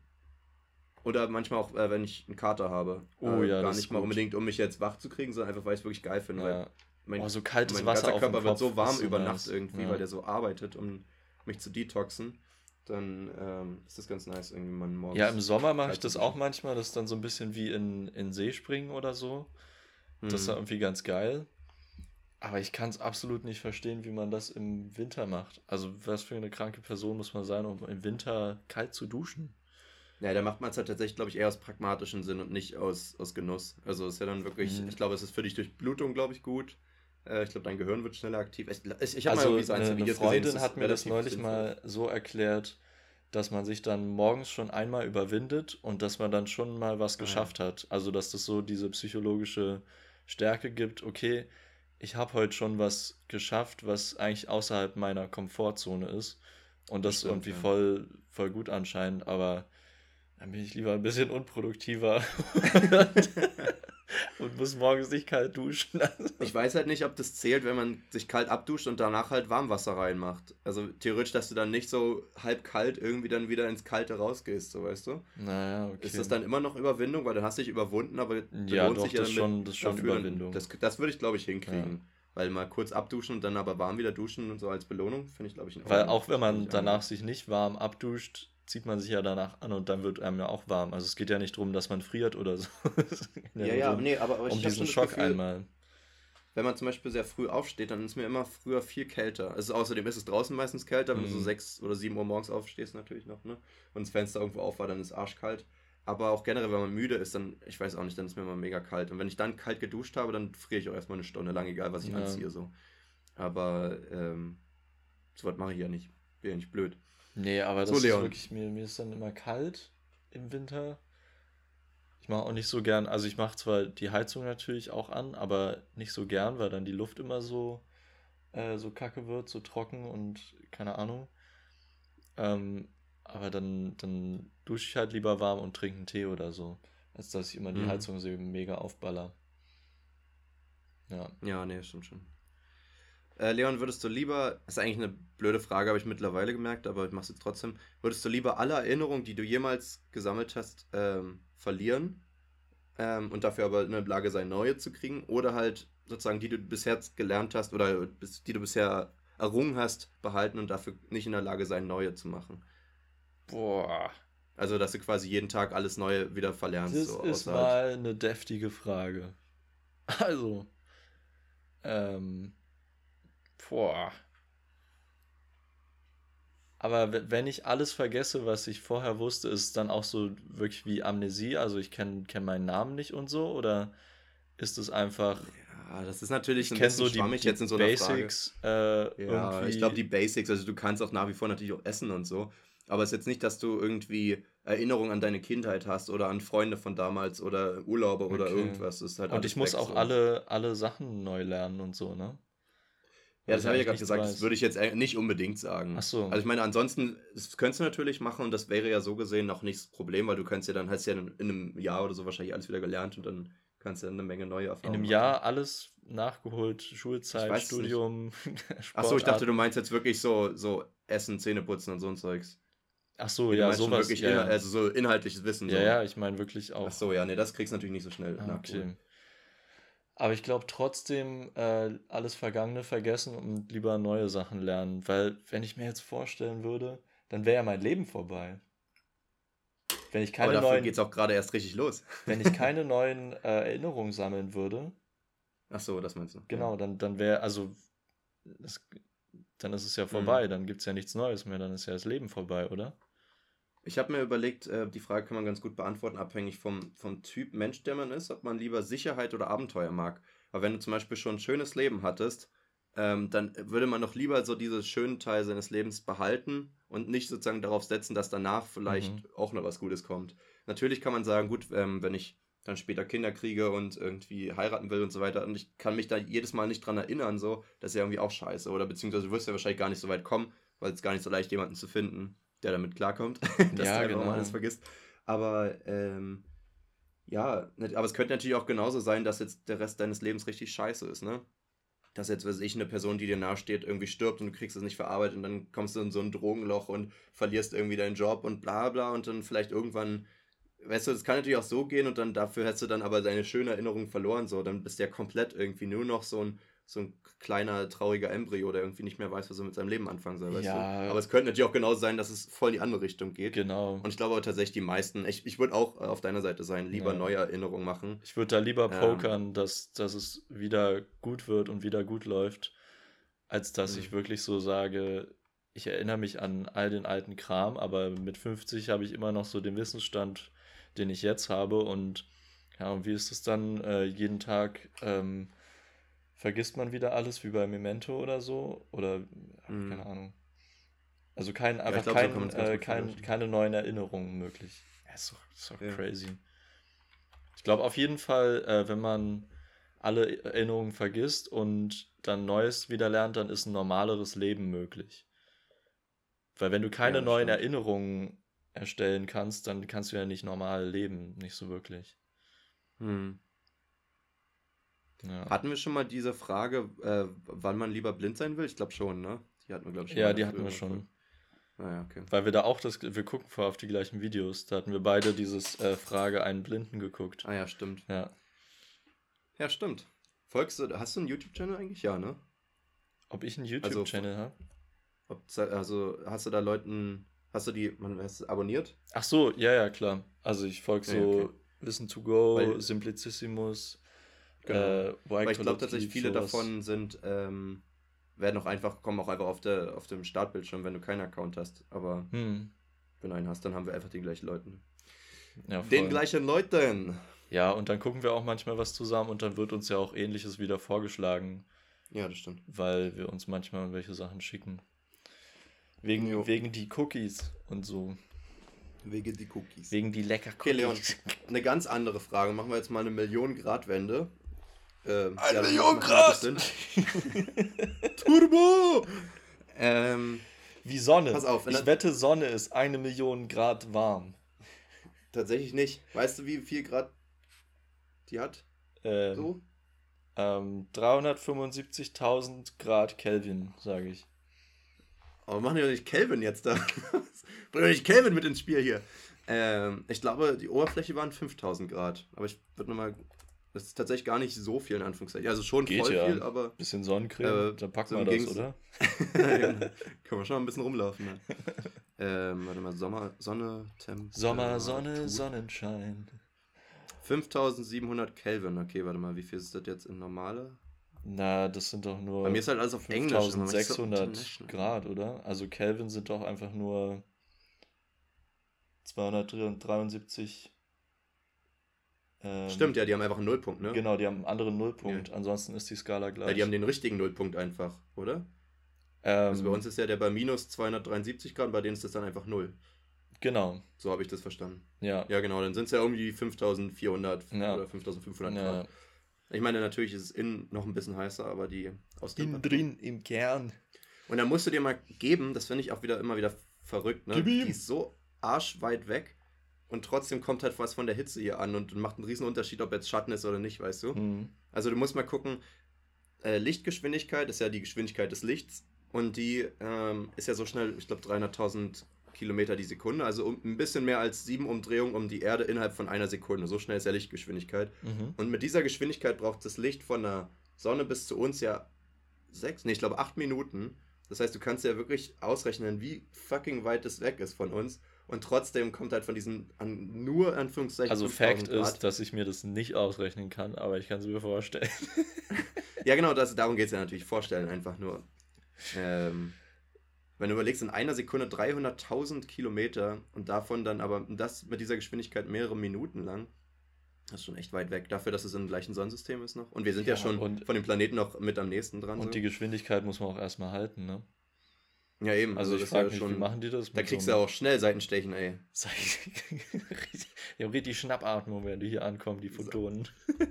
oder manchmal auch, äh, wenn ich einen Kater habe. Oh äh, ja, Gar nicht mal unbedingt, um mich jetzt wach zu kriegen, sondern einfach, weil ich es wirklich geil finde. Ja. Weil mein, oh, so kaltes mein Wasser ganzer Körper wird so warm über Nacht irgendwie, ja. weil der so arbeitet, um mich zu detoxen dann ähm, ist das ganz nice, irgendwie man morgens. Ja, im Sommer mache ich das auch manchmal, das ist dann so ein bisschen wie in, in See springen oder so. Das ist hm. irgendwie ganz geil. Aber ich kann es absolut nicht verstehen, wie man das im Winter macht. Also, was für eine kranke Person muss man sein, um im Winter kalt zu duschen? Ja, da macht man es halt tatsächlich, glaube ich, eher aus pragmatischen Sinn und nicht aus, aus Genuss. Also, ist ja dann wirklich, mhm. ich glaube, es ist für dich durch Blutung, glaube ich, gut. Äh, ich glaube, dein Gehirn wird schneller aktiv. Ich, ich habe also mal irgendwie so eine, eine Freundin gesehen, hat mir das neulich sinnvoll. mal so erklärt, dass man sich dann morgens schon einmal überwindet und dass man dann schon mal was ah, geschafft ja. hat. Also, dass das so diese psychologische Stärke gibt, okay, ich habe heute schon was geschafft, was eigentlich außerhalb meiner Komfortzone ist. Und das, das stimmt, irgendwie voll, voll gut anscheinend, aber dann bin ich lieber ein bisschen unproduktiver. und muss morgens nicht kalt duschen. Also. Ich weiß halt nicht, ob das zählt, wenn man sich kalt abduscht und danach halt Warmwasser reinmacht. Also theoretisch, dass du dann nicht so halb kalt irgendwie dann wieder ins Kalte rausgehst, so weißt du? Naja, okay. Ist das dann immer noch Überwindung, weil dann hast du dich überwunden, aber ja, lohnt doch, sich ja das schon, das schon dafür, Überwindung. Das, das würde ich, glaube ich, hinkriegen. Ja. Weil mal kurz abduschen und dann aber warm wieder duschen und so als Belohnung, finde ich, glaube ich, in Weil auch wenn man danach sich nicht warm abduscht, zieht man sich ja danach an und dann wird einem ja auch warm. Also es geht ja nicht darum, dass man friert oder so. ja, ja, ja nee, aber, aber um diesen Schock Gefühl, einmal. Wenn man zum Beispiel sehr früh aufsteht, dann ist mir immer früher viel kälter. Also außerdem ist es draußen meistens kälter, wenn mhm. du so mhm. sechs oder sieben Uhr morgens aufstehst natürlich noch, ne? Und das Fenster irgendwo auf war, dann ist arschkalt. Aber auch generell, wenn man müde ist, dann, ich weiß auch nicht, dann ist mir immer mega kalt. Und wenn ich dann kalt geduscht habe, dann friere ich auch erstmal eine Stunde lang, egal was ich ja. anziehe. So. Aber ähm, so was mache ich ja nicht. Bin ja nicht blöd. Nee, aber das so, ist wirklich, mir, mir ist dann immer kalt im Winter. Ich mache auch nicht so gern, also ich mache zwar die Heizung natürlich auch an, aber nicht so gern, weil dann die Luft immer so, äh, so kacke wird, so trocken und keine Ahnung. Ähm, aber dann, dann dusche ich halt lieber warm und trinke einen Tee oder so, als dass ich immer die mhm. Heizung so mega aufballer. Ja. Ja, nee, stimmt schon. Äh, Leon, würdest du lieber, das ist eigentlich eine blöde Frage, habe ich mittlerweile gemerkt, aber ich mache es jetzt trotzdem. Würdest du lieber alle Erinnerungen, die du jemals gesammelt hast, ähm, verlieren ähm, und dafür aber in der Lage sein, neue zu kriegen? Oder halt sozusagen, die du bisher gelernt hast oder die du bisher errungen hast, behalten und dafür nicht in der Lage sein, neue zu machen? Boah. Also, dass du quasi jeden Tag alles Neue wieder verlernst. Das so, ist mal eine deftige Frage. Also, ähm, boah. Aber wenn ich alles vergesse, was ich vorher wusste, ist es dann auch so wirklich wie Amnesie? Also ich kenne kenn meinen Namen nicht und so? Oder ist es einfach. Ja, das ist natürlich ein bisschen so die, schwammig die jetzt in so einer Basics, Frage. Äh, ja, irgendwie... ich glaube, die Basics, also du kannst auch nach wie vor natürlich auch essen und so. Aber es ist jetzt nicht, dass du irgendwie Erinnerungen an deine Kindheit hast oder an Freunde von damals oder Urlaube oder okay. irgendwas. Das ist halt und ich muss auch so. alle, alle Sachen neu lernen und so, ne? Ja, das habe ich ja gerade gesagt, weiß. das würde ich jetzt nicht unbedingt sagen. Ach so. Also ich meine, ansonsten, das könntest du natürlich machen und das wäre ja so gesehen noch nicht das Problem, weil du könntest ja dann, hast ja in, einem Jahr oder so wahrscheinlich alles wieder gelernt und dann kannst du eine Menge neue Erfahrungen In einem machen. Jahr alles nachgeholt, Schulzeit, Studium, Achso, ich dachte, du meinst jetzt wirklich so, so Essen, Zähne putzen und so ein Zeugs. Ach so, ja, sowas. Wirklich ja, also so inhaltliches Wissen. Ja, so. ja, ich meine wirklich auch. Ach so, ja, nee, das kriegst du natürlich nicht so schnell ah, okay. Aber ich glaube trotzdem, äh, alles Vergangene vergessen und lieber neue Sachen lernen. Weil, wenn ich mir jetzt vorstellen würde, dann wäre ja mein Leben vorbei. Wenn ich keine Aber dafür neuen. geht's auch gerade erst richtig los. wenn ich keine neuen äh, Erinnerungen sammeln würde. Ach so, das meinst du. Genau, dann, dann wäre, also, das, dann ist es ja vorbei. Mhm. Dann gibt es ja nichts Neues mehr. Dann ist ja das Leben vorbei, oder? Ich habe mir überlegt, äh, die Frage kann man ganz gut beantworten, abhängig vom, vom Typ Mensch, der man ist, ob man lieber Sicherheit oder Abenteuer mag. Aber wenn du zum Beispiel schon ein schönes Leben hattest, ähm, dann würde man noch lieber so diesen schönen Teil seines Lebens behalten und nicht sozusagen darauf setzen, dass danach vielleicht mhm. auch noch was Gutes kommt. Natürlich kann man sagen, gut, ähm, wenn ich dann später Kinder kriege und irgendwie heiraten will und so weiter und ich kann mich da jedes Mal nicht dran erinnern, so, das ist ja irgendwie auch scheiße. Oder beziehungsweise du wirst ja wahrscheinlich gar nicht so weit kommen, weil es gar nicht so leicht jemanden zu finden der damit klarkommt, dass ja, du genau. alles vergisst. Aber ähm, ja, aber es könnte natürlich auch genauso sein, dass jetzt der Rest deines Lebens richtig scheiße ist, ne? Dass jetzt, weiß ich, eine Person, die dir nahesteht, irgendwie stirbt und du kriegst es nicht verarbeitet und dann kommst du in so ein Drogenloch und verlierst irgendwie deinen Job und bla bla und dann vielleicht irgendwann, weißt du, das kann natürlich auch so gehen und dann dafür hast du dann aber deine schöne Erinnerung verloren, so, dann bist du ja komplett irgendwie nur noch so ein so ein kleiner, trauriger Embryo, der irgendwie nicht mehr weiß, was er mit seinem Leben anfangen soll. Weißt ja. du? Aber es könnte natürlich auch genauso sein, dass es voll in die andere Richtung geht. Genau. Und ich glaube tatsächlich, die meisten, ich, ich würde auch auf deiner Seite sein, lieber ja. neue Erinnerungen machen. Ich würde da lieber ähm. pokern, ähm, dass, dass es wieder gut wird und wieder gut läuft, als dass mhm. ich wirklich so sage, ich erinnere mich an all den alten Kram, aber mit 50 habe ich immer noch so den Wissensstand, den ich jetzt habe und ja, und wie ist es dann äh, jeden Tag ähm, vergisst man wieder alles wie bei Memento oder so. Oder mhm. keine Ahnung. Also kein, einfach glaub, kein, äh, kein, keine neuen Erinnerungen möglich. Ja, ist doch, ist doch ja. crazy. Ich glaube auf jeden Fall, äh, wenn man alle Erinnerungen vergisst und dann Neues wieder lernt, dann ist ein normaleres Leben möglich. Weil wenn du keine ja, neuen stimmt. Erinnerungen erstellen kannst, dann kannst du ja nicht normal leben, nicht so wirklich. Hm. Ja. Hatten wir schon mal diese Frage, äh, wann man lieber blind sein will? Ich glaube schon, ne? Die hatten wir, glaube ich, schon. Ja, die hatten wir schon. Ah, okay. Weil wir da auch das, wir gucken vor auf die gleichen Videos. Da hatten wir beide dieses äh, Frage einen Blinden geguckt. Ah ja, stimmt. Ja. Ja, stimmt. Folgst du, hast du einen YouTube-Channel eigentlich? Ja, ne? Ob ich einen also, YouTube-Channel also, habe? Also hast du da Leuten, hast du die, man hast du abonniert? Ach so, ja, ja, klar. Also ich folge so ja, okay. Wissen to Go, Weil, Simplicissimus, Genau. Äh, Weil ich glaube tatsächlich viele sowas. davon sind, ähm, werden auch einfach, kommen auch einfach auf, der, auf dem Startbildschirm, wenn du keinen Account hast. Aber hm. wenn du einen hast, dann haben wir einfach die gleichen Leute. Ja, Den gleichen Leuten. Ja, und dann gucken wir auch manchmal was zusammen und dann wird uns ja auch ähnliches wieder vorgeschlagen. Ja, das stimmt. Weil wir uns manchmal welche Sachen schicken. Wegen, wegen die Cookies und so. Wegen die Cookies. Wegen die lecker Cookies. Okay, Leon, eine ganz andere Frage. Machen wir jetzt mal eine Million-Grad-Wende. Ähm, eine ja, Million Grad! Turbo! Ähm, Wie Sonne. Pass auf. Ich wette, Sonne ist eine Million Grad warm. Tatsächlich nicht. Weißt du, wie viel Grad die hat? Ähm, so? Ähm, 375.000 Grad Kelvin, sage ich. Aber machen ja nicht Kelvin jetzt da. Bring doch nicht Kelvin mit ins Spiel hier. Ähm, ich glaube, die Oberfläche waren 5000 Grad. Aber ich würde nochmal. Das ist tatsächlich gar nicht so viel in Anführungszeichen. Also schon Geht voll ja. viel, aber. Bisschen Sonnencreme, äh, dann packen so wir das, oder? Können wir schon mal ein bisschen rumlaufen. Ne? ähm, warte mal, Sommer, Sonne, Temp. Sommer, Sonne, Sonnenschein. 5700 Kelvin. Okay, warte mal, wie viel ist das jetzt in normale? Na, das sind doch nur. Bei mir ist halt alles auf Englisch. 1600 Grad, oder? Also Kelvin sind doch einfach nur 273. Ähm, Stimmt, ja, die haben einfach einen Nullpunkt, ne? Genau, die haben einen anderen Nullpunkt. Ja. Ansonsten ist die Skala gleich. Ja, die haben den richtigen Nullpunkt einfach, oder? Ähm, also bei uns ist ja der bei minus 273 Grad, bei denen ist das dann einfach Null. Genau. So habe ich das verstanden. Ja. Ja, genau, dann sind es ja irgendwie 5400 ja. oder 5500 Grad. Ja. Ich meine, natürlich ist es innen noch ein bisschen heißer, aber die Innen drin, im Kern. Und dann musst du dir mal geben, das finde ich auch wieder immer wieder verrückt, ne? Die ist so arschweit weg und trotzdem kommt halt was von der Hitze hier an und macht einen riesen Unterschied, ob jetzt Schatten ist oder nicht, weißt du? Mhm. Also du musst mal gucken, äh, Lichtgeschwindigkeit ist ja die Geschwindigkeit des Lichts und die ähm, ist ja so schnell, ich glaube 300.000 Kilometer die Sekunde, also um, ein bisschen mehr als sieben Umdrehungen um die Erde innerhalb von einer Sekunde. So schnell ist ja Lichtgeschwindigkeit. Mhm. Und mit dieser Geschwindigkeit braucht das Licht von der Sonne bis zu uns ja sechs, nee, ich glaube acht Minuten. Das heißt, du kannst ja wirklich ausrechnen, wie fucking weit es weg ist von uns. Und trotzdem kommt halt von diesen an, nur Anführungszeichen. Also Fakt ist, dass ich mir das nicht ausrechnen kann, aber ich kann es mir vorstellen. ja, genau, das, darum geht es ja natürlich. Vorstellen einfach nur. Ähm, wenn du überlegst, in einer Sekunde 300.000 Kilometer und davon dann aber das mit dieser Geschwindigkeit mehrere Minuten lang, das ist schon echt weit weg. Dafür, dass es im gleichen Sonnensystem ist noch. Und wir sind ja, ja schon von dem Planeten noch mit am nächsten dran. Und so. die Geschwindigkeit muss man auch erstmal halten, ne? Ja, eben. Also, also ich frage mich, schon, wie machen die das? Da kriegst so du auch schnell Seitenstechen, ey. die haben richtig Schnappatmung, wenn die hier ankommen, die Photonen.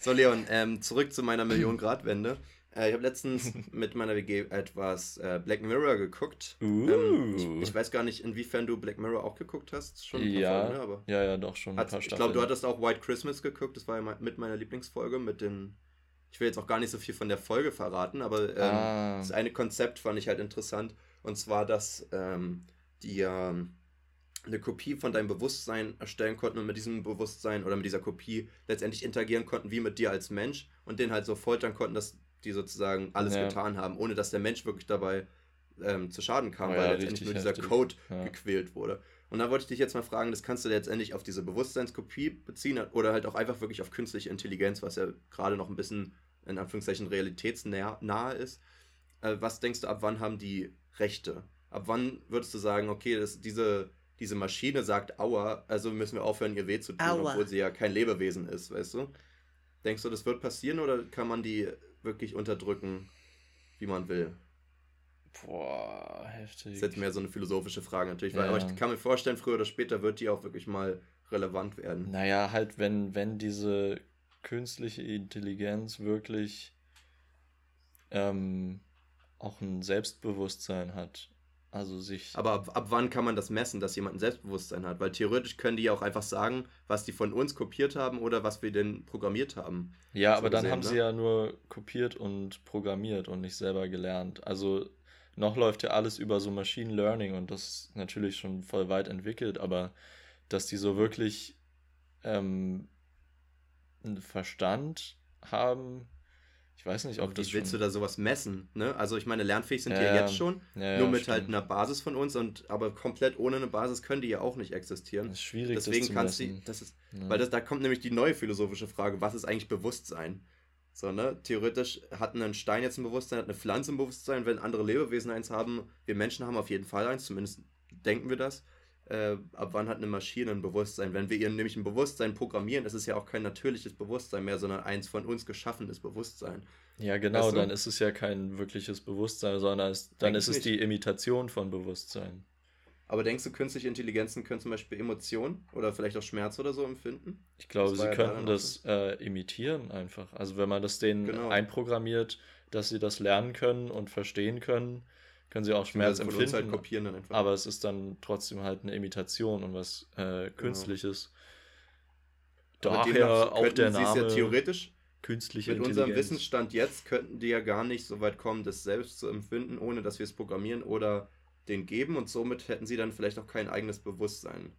so, Leon, ähm, zurück zu meiner Million-Grad-Wende. Äh, ich habe letztens mit meiner WG etwas äh, Black Mirror geguckt. Uh. Ähm, ich, ich, weiß gar nicht, inwiefern du Black Mirror auch geguckt hast. Schon ja, Folgen, ne? Aber ja, ja, doch schon. Hat, ich glaube, du hattest auch White Christmas geguckt. Das war ja mit meiner Lieblingsfolge mit den. Ich will jetzt auch gar nicht so viel von der Folge verraten, aber ähm, ah. das eine Konzept fand ich halt interessant. Und zwar, dass ähm, die ähm, eine Kopie von deinem Bewusstsein erstellen konnten und mit diesem Bewusstsein oder mit dieser Kopie letztendlich interagieren konnten, wie mit dir als Mensch und den halt so foltern konnten, dass die sozusagen alles ja. getan haben, ohne dass der Mensch wirklich dabei ähm, zu Schaden kam, oh, weil ja, letztendlich nur dieser Code ja. gequält wurde. Und da wollte ich dich jetzt mal fragen, das kannst du letztendlich auf diese Bewusstseinskopie beziehen oder halt auch einfach wirklich auf künstliche Intelligenz, was ja gerade noch ein bisschen in Anführungszeichen realitätsnah ist. Äh, was denkst du, ab wann haben die Rechte? Ab wann würdest du sagen, okay, das, diese, diese Maschine sagt Aua, also müssen wir aufhören, ihr weh zu tun, Aua. obwohl sie ja kein Lebewesen ist, weißt du? Denkst du, das wird passieren oder kann man die wirklich unterdrücken, wie man will. Boah, heftig. Das ist jetzt mehr so eine philosophische Frage natürlich, weil, ja. aber ich kann mir vorstellen, früher oder später wird die auch wirklich mal relevant werden. Naja, halt, wenn, wenn diese künstliche Intelligenz wirklich ähm, auch ein Selbstbewusstsein hat also sich. Aber ab, ab wann kann man das messen, dass jemand ein Selbstbewusstsein hat? Weil theoretisch können die ja auch einfach sagen, was die von uns kopiert haben oder was wir denn programmiert haben. Ja, so aber dann haben ne? sie ja nur kopiert und programmiert und nicht selber gelernt. Also noch läuft ja alles über so Machine Learning und das ist natürlich schon voll weit entwickelt, aber dass die so wirklich ähm, einen Verstand haben, ich weiß nicht, ob Wie das willst schon... du da sowas messen? Ne? Also ich meine, lernfähig sind ja, die ja jetzt schon, ja, nur mit halt einer Basis von uns und aber komplett ohne eine Basis können die ja auch nicht existieren. Das ist schwierig. Deswegen das kannst du, das ist, weil das, da kommt nämlich die neue philosophische Frage, was ist eigentlich Bewusstsein? So, ne? Theoretisch hat ein Stein jetzt ein Bewusstsein, hat eine Pflanze ein Bewusstsein, wenn andere Lebewesen eins haben, wir Menschen haben auf jeden Fall eins, zumindest denken wir das. äh, ab wann hat eine Maschine ein Bewusstsein? Wenn wir ihr nämlich ein Bewusstsein programmieren, ist es ja auch kein natürliches Bewusstsein mehr, sondern eins von uns geschaffenes Bewusstsein. Ja, genau, weißt du? dann ist es ja kein wirkliches Bewusstsein, sondern es, dann Eigentlich ist es nicht. die Imitation von Bewusstsein. Aber denkst du, künstliche Intelligenzen können zum Beispiel Emotionen oder vielleicht auch Schmerz oder so empfinden? Ich glaube, sie ja könnten das äh, imitieren einfach. Also wenn man das denen genau. einprogrammiert, dass sie das lernen können und verstehen können, können sie auch Schmerz halt empfinden. Halt kopieren dann einfach. Aber es ist dann trotzdem halt eine Imitation und was äh, genau. Künstliches. Genau. Daher auch der Name. Ja theoretisch künstliche Mit unserem Wissensstand jetzt könnten die ja gar nicht so weit kommen, das selbst zu empfinden, ohne dass wir es programmieren oder den geben und somit hätten sie dann vielleicht auch kein eigenes Bewusstsein.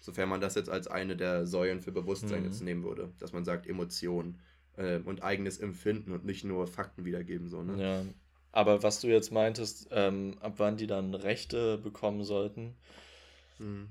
Sofern man das jetzt als eine der Säulen für Bewusstsein mhm. jetzt nehmen würde, dass man sagt Emotion äh, und eigenes Empfinden und nicht nur Fakten wiedergeben. So, ne? Ja, aber was du jetzt meintest, ähm, ab wann die dann Rechte bekommen sollten. Mhm.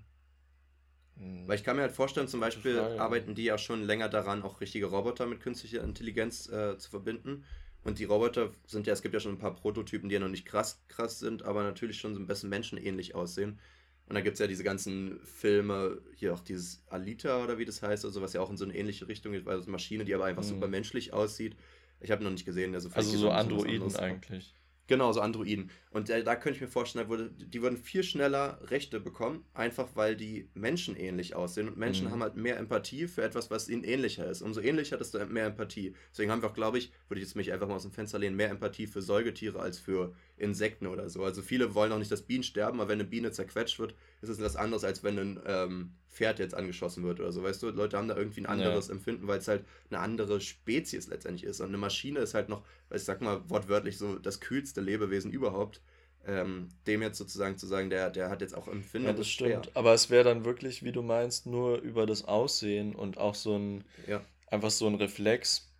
Weil ich kann mir halt vorstellen, zum Beispiel Frage. arbeiten die ja schon länger daran, auch richtige Roboter mit künstlicher Intelligenz äh, zu verbinden. Und die Roboter sind ja, es gibt ja schon ein paar Prototypen, die ja noch nicht krass, krass sind, aber natürlich schon so ein bisschen menschenähnlich aussehen. Und da gibt es ja diese ganzen Filme, hier auch dieses Alita oder wie das heißt, also was ja auch in so eine ähnliche Richtung geht, weil es eine Maschine, die aber einfach mhm. super menschlich aussieht. Ich habe noch nicht gesehen, also, also so Androiden eigentlich. Genau, so Androiden. Und äh, da könnte ich mir vorstellen, würde, die würden viel schneller Rechte bekommen, einfach weil die Menschen ähnlich aussehen. Und Menschen mhm. haben halt mehr Empathie für etwas, was ihnen ähnlicher ist. Umso ähnlicher, desto mehr Empathie. Deswegen haben wir auch, glaube ich, würde ich jetzt mich einfach mal aus dem Fenster lehnen, mehr Empathie für Säugetiere als für Insekten oder so. Also viele wollen auch nicht, dass Bienen sterben, aber wenn eine Biene zerquetscht wird, ist es etwas anderes, als wenn ein ähm, Pferd jetzt angeschossen wird oder so. Weißt du, Leute haben da irgendwie ein anderes ja. Empfinden, weil es halt eine andere Spezies letztendlich ist. Und eine Maschine ist halt noch, ich sag mal wortwörtlich so, das kühlste Lebewesen überhaupt. Ähm, dem jetzt sozusagen zu sagen, der, der hat jetzt auch Empfindung. Ja, das stimmt. Schwer. Aber es wäre dann wirklich, wie du meinst, nur über das Aussehen und auch so ein, ja. einfach so ein Reflex,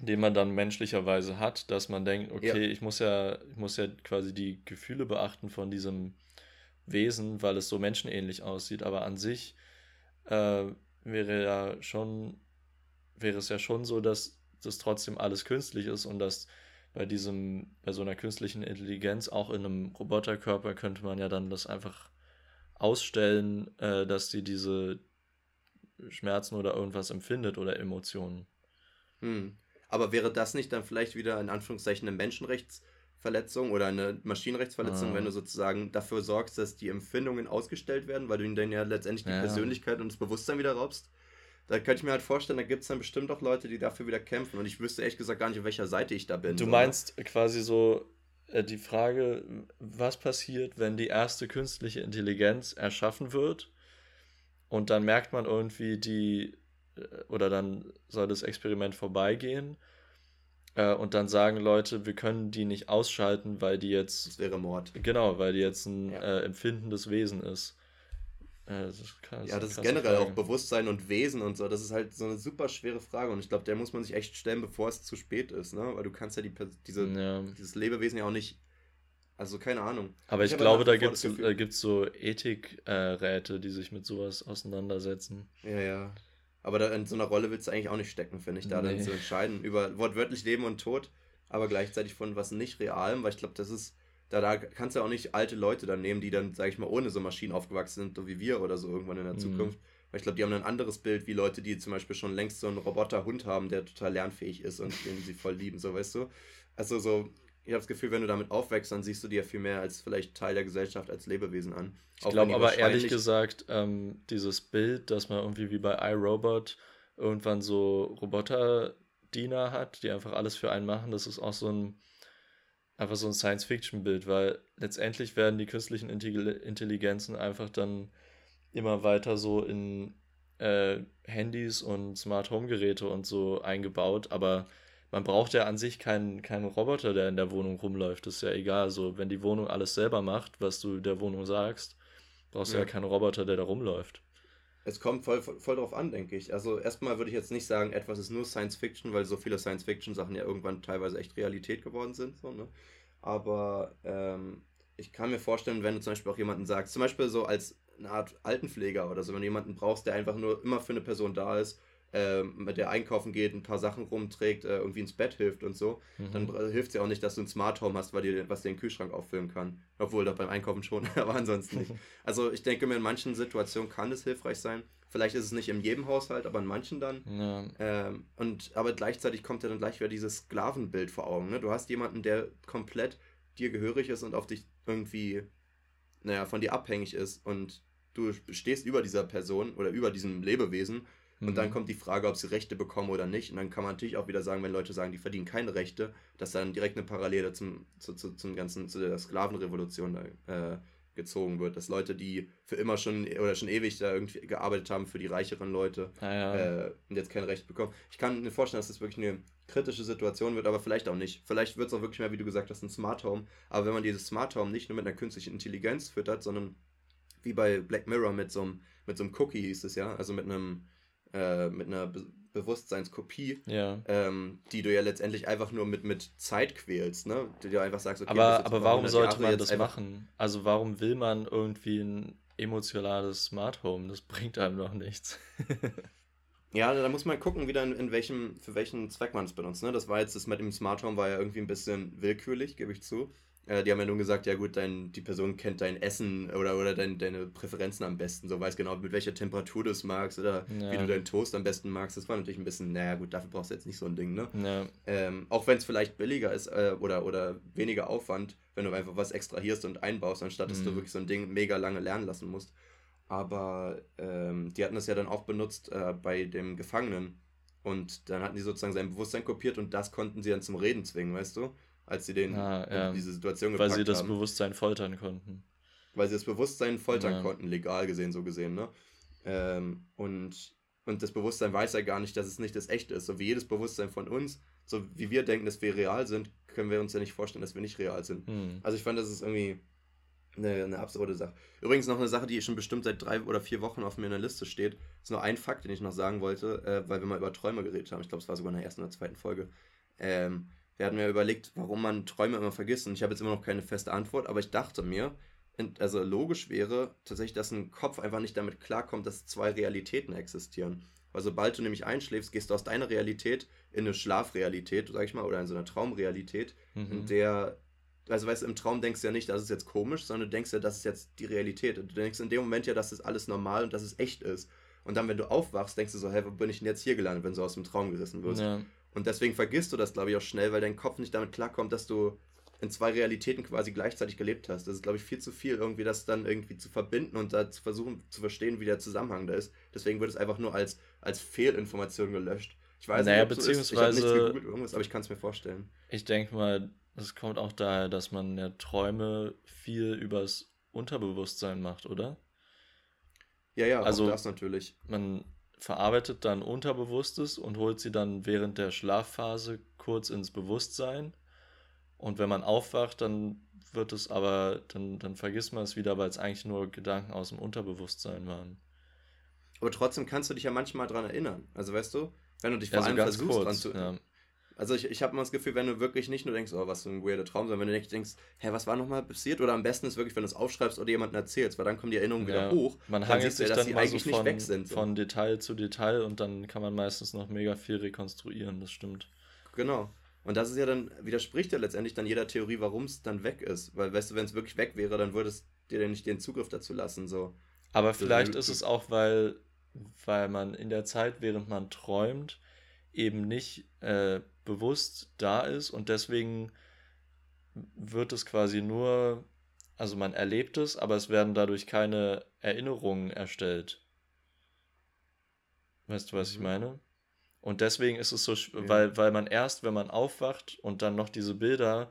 den man dann menschlicherweise hat, dass man denkt, okay, ja. ich muss ja, ich muss ja quasi die Gefühle beachten von diesem Wesen, weil es so menschenähnlich aussieht, aber an sich äh, wäre ja schon, wäre es ja schon so, dass das trotzdem alles künstlich ist und dass bei diesem, bei so einer künstlichen Intelligenz, auch in einem Roboterkörper, könnte man ja dann das einfach ausstellen, äh, dass sie diese Schmerzen oder irgendwas empfindet oder Emotionen. Hm. Aber wäre das nicht dann vielleicht wieder in Anführungszeichen eine Menschenrechts- Verletzung oder eine Maschinenrechtsverletzung, ah. wenn du sozusagen dafür sorgst, dass die Empfindungen ausgestellt werden, weil du ihnen dann ja letztendlich die ja. Persönlichkeit und das Bewusstsein wieder raubst. Da könnte ich mir halt vorstellen, da gibt es dann bestimmt auch Leute, die dafür wieder kämpfen. Und ich wüsste ehrlich gesagt gar nicht, auf welcher Seite ich da bin. Du meinst quasi so äh, die Frage, was passiert, wenn die erste künstliche Intelligenz erschaffen wird und dann merkt man irgendwie die, äh, oder dann soll das Experiment vorbeigehen äh, und dann sagen Leute, wir können die nicht ausschalten, weil die jetzt. Das wäre Mord. Genau, weil die jetzt ein ja. äh, empfindendes Wesen ist. Äh, das ist krass, ja, das ist generell Frage. auch Bewusstsein und Wesen und so. Das ist halt so eine super schwere Frage und ich glaube, der muss man sich echt stellen, bevor es zu spät ist, ne? Weil du kannst ja die, diese, ja. dieses Lebewesen ja auch nicht. Also keine Ahnung. Aber ich, ich glaube, da gibt es äh, so Ethikräte, äh, die sich mit sowas auseinandersetzen. Ja, ja. Aber da, in so einer Rolle willst du eigentlich auch nicht stecken, finde ich, da nee. dann zu entscheiden über wortwörtlich Leben und Tod, aber gleichzeitig von was nicht Realem, weil ich glaube, das ist, da, da kannst du auch nicht alte Leute dann nehmen, die dann, sage ich mal, ohne so Maschinen aufgewachsen sind, so wie wir oder so irgendwann in der mhm. Zukunft. Weil ich glaube, die haben ein anderes Bild wie Leute, die zum Beispiel schon längst so einen Roboterhund haben, der total lernfähig ist und den sie voll lieben, so weißt du. Also so, ich habe das Gefühl, wenn du damit aufwächst, dann siehst du dir viel mehr als vielleicht Teil der Gesellschaft, als Lebewesen an. Ich glaube aber ehrlich gesagt, ähm, dieses Bild, dass man irgendwie wie bei iRobot irgendwann so Roboterdiener hat, die einfach alles für einen machen, das ist auch so ein einfach so ein Science-Fiction-Bild, weil letztendlich werden die künstlichen Intelligenzen einfach dann immer weiter so in äh, Handys und Smart Home-Geräte und so eingebaut, aber man braucht ja an sich keinen, keinen Roboter, der in der Wohnung rumläuft. Das ist ja egal. So, wenn die Wohnung alles selber macht, was du der Wohnung sagst, brauchst du ja, ja keinen Roboter, der da rumläuft. Es kommt voll, voll, voll drauf an, denke ich. Also erstmal würde ich jetzt nicht sagen, etwas ist nur Science Fiction, weil so viele Science Fiction Sachen ja irgendwann teilweise echt Realität geworden sind. So, ne? Aber ähm, ich kann mir vorstellen, wenn du zum Beispiel auch jemanden sagst, zum Beispiel so als eine Art Altenpfleger oder so, wenn du jemanden brauchst, der einfach nur immer für eine Person da ist, äh, mit der einkaufen geht, ein paar Sachen rumträgt, äh, irgendwie ins Bett hilft und so, mhm. dann hilft es ja auch nicht, dass du ein Smart Home hast, weil dir, was dir den Kühlschrank auffüllen kann. Obwohl doch beim Einkaufen schon, aber ansonsten nicht. Also ich denke mir, in manchen Situationen kann es hilfreich sein. Vielleicht ist es nicht in jedem Haushalt, aber in manchen dann. Ja. Ähm, und, aber gleichzeitig kommt ja dann gleich wieder dieses Sklavenbild vor Augen. Ne? Du hast jemanden, der komplett dir gehörig ist und auf dich irgendwie, naja, von dir abhängig ist und du stehst über dieser Person oder über diesem Lebewesen und mhm. dann kommt die Frage, ob sie Rechte bekommen oder nicht. Und dann kann man natürlich auch wieder sagen, wenn Leute sagen, die verdienen keine Rechte, dass dann direkt eine Parallele zum, zu, zu, zum ganzen, zu der Sklavenrevolution äh, gezogen wird. Dass Leute, die für immer schon oder schon ewig da irgendwie gearbeitet haben für die reicheren Leute ah, ja. äh, und jetzt kein Recht bekommen. Ich kann mir vorstellen, dass das wirklich eine kritische Situation wird, aber vielleicht auch nicht. Vielleicht wird es auch wirklich mehr, wie du gesagt hast, ein Smart Home. Aber wenn man dieses Smart Home nicht nur mit einer künstlichen Intelligenz füttert, sondern wie bei Black Mirror mit so einem, mit so einem Cookie hieß es ja, also mit einem äh, mit einer Be Bewusstseinskopie, ja. ähm, die du ja letztendlich einfach nur mit, mit Zeit quälst, ne? Die du einfach sagst, okay, aber, aber warum sollte Jahre man das machen? Also warum will man irgendwie ein emotionales Smart Home? Das bringt einem doch nichts. ja, da muss man gucken, wieder in, in welchem, für welchen Zweck man es benutzt. Ne? Das war jetzt, das mit dem Smart Home war ja irgendwie ein bisschen willkürlich, gebe ich zu. Äh, die haben ja nun gesagt, ja gut, dein, die Person kennt dein Essen oder, oder dein, deine Präferenzen am besten, so weiß genau, mit welcher Temperatur du es magst oder ja. wie du deinen Toast am besten magst. Das war natürlich ein bisschen, naja gut, dafür brauchst du jetzt nicht so ein Ding, ne? Ja. Ähm, auch wenn es vielleicht billiger ist äh, oder, oder weniger Aufwand, wenn du einfach was extrahierst und einbaust, anstatt dass mhm. du wirklich so ein Ding mega lange lernen lassen musst. Aber ähm, die hatten das ja dann auch benutzt äh, bei dem Gefangenen. Und dann hatten die sozusagen sein Bewusstsein kopiert und das konnten sie dann zum Reden zwingen, weißt du? Als sie den ah, ja. in diese Situation gepackt haben. Weil sie das haben. Bewusstsein foltern konnten. Weil sie das Bewusstsein foltern ja. konnten, legal gesehen, so gesehen, ne? Ähm, und, und das Bewusstsein weiß ja gar nicht, dass es nicht das Echte ist. So wie jedes Bewusstsein von uns, so wie wir denken, dass wir real sind, können wir uns ja nicht vorstellen, dass wir nicht real sind. Hm. Also ich fand, das ist irgendwie eine, eine absurde Sache. Übrigens noch eine Sache, die schon bestimmt seit drei oder vier Wochen auf mir in der Liste steht. Ist nur ein Fakt, den ich noch sagen wollte, äh, weil wir mal über Träume geredet haben. Ich glaube, es war sogar in der ersten oder zweiten Folge. Ähm, wir hatten ja überlegt, warum man Träume immer vergisst. Und ich habe jetzt immer noch keine feste Antwort, aber ich dachte mir, also logisch wäre tatsächlich, dass ein Kopf einfach nicht damit klarkommt, dass zwei Realitäten existieren. Weil sobald du nämlich einschläfst, gehst du aus deiner Realität in eine Schlafrealität, sag ich mal, oder in so eine Traumrealität, mhm. in der, also weißt du, im Traum denkst du ja nicht, das ist jetzt komisch, sondern du denkst ja, das ist jetzt die Realität. Du denkst in dem Moment ja, dass das alles normal und dass es echt ist. Und dann, wenn du aufwachst, denkst du so, hey, wo bin ich denn jetzt hier gelandet, wenn du aus dem Traum gerissen wirst? Ja. Und deswegen vergisst du das, glaube ich, auch schnell, weil dein Kopf nicht damit klarkommt, dass du in zwei Realitäten quasi gleichzeitig gelebt hast. Das ist, glaube ich, viel zu viel, irgendwie das dann irgendwie zu verbinden und da zu versuchen zu verstehen, wie der Zusammenhang da ist. Deswegen wird es einfach nur als, als Fehlinformation gelöscht. Ich weiß naja, nicht, ob beziehungsweise, so ich habe nichts gegoogelt irgendwas, aber ich kann es mir vorstellen. Ich denke mal, es kommt auch daher, dass man ja Träume viel übers Unterbewusstsein macht, oder? Ja, ja, also das natürlich. Man verarbeitet dann Unterbewusstes und holt sie dann während der Schlafphase kurz ins Bewusstsein. Und wenn man aufwacht, dann wird es aber, dann, dann vergisst man es wieder, weil es eigentlich nur Gedanken aus dem Unterbewusstsein waren. Aber trotzdem kannst du dich ja manchmal daran erinnern. Also weißt du, wenn du dich vor ja, allem versuchst kurz, dran zu ja. Also ich, ich habe immer das Gefühl, wenn du wirklich nicht nur denkst, oh, was für ein weirder Traum, sondern wenn du nicht denkst, hä, was war nochmal passiert? Oder am besten ist wirklich, wenn du es aufschreibst oder jemandem erzählst, weil dann kommen die Erinnerungen ja, wieder hoch. Man hangelt sich ja, dann mal so von, sind, so. von Detail zu Detail und dann kann man meistens noch mega viel rekonstruieren, das stimmt. Genau. Und das ist ja dann, widerspricht ja letztendlich dann jeder Theorie, warum es dann weg ist. Weil, weißt du, wenn es wirklich weg wäre, dann würde es dir dann nicht den Zugriff dazu lassen. So. Aber vielleicht ist es auch, weil, weil man in der Zeit, während man träumt, eben nicht äh, bewusst da ist und deswegen wird es quasi nur, also man erlebt es, aber es werden dadurch keine Erinnerungen erstellt. Weißt du, was ich mhm. meine? Und deswegen ist es so, ja. weil, weil man erst, wenn man aufwacht und dann noch diese Bilder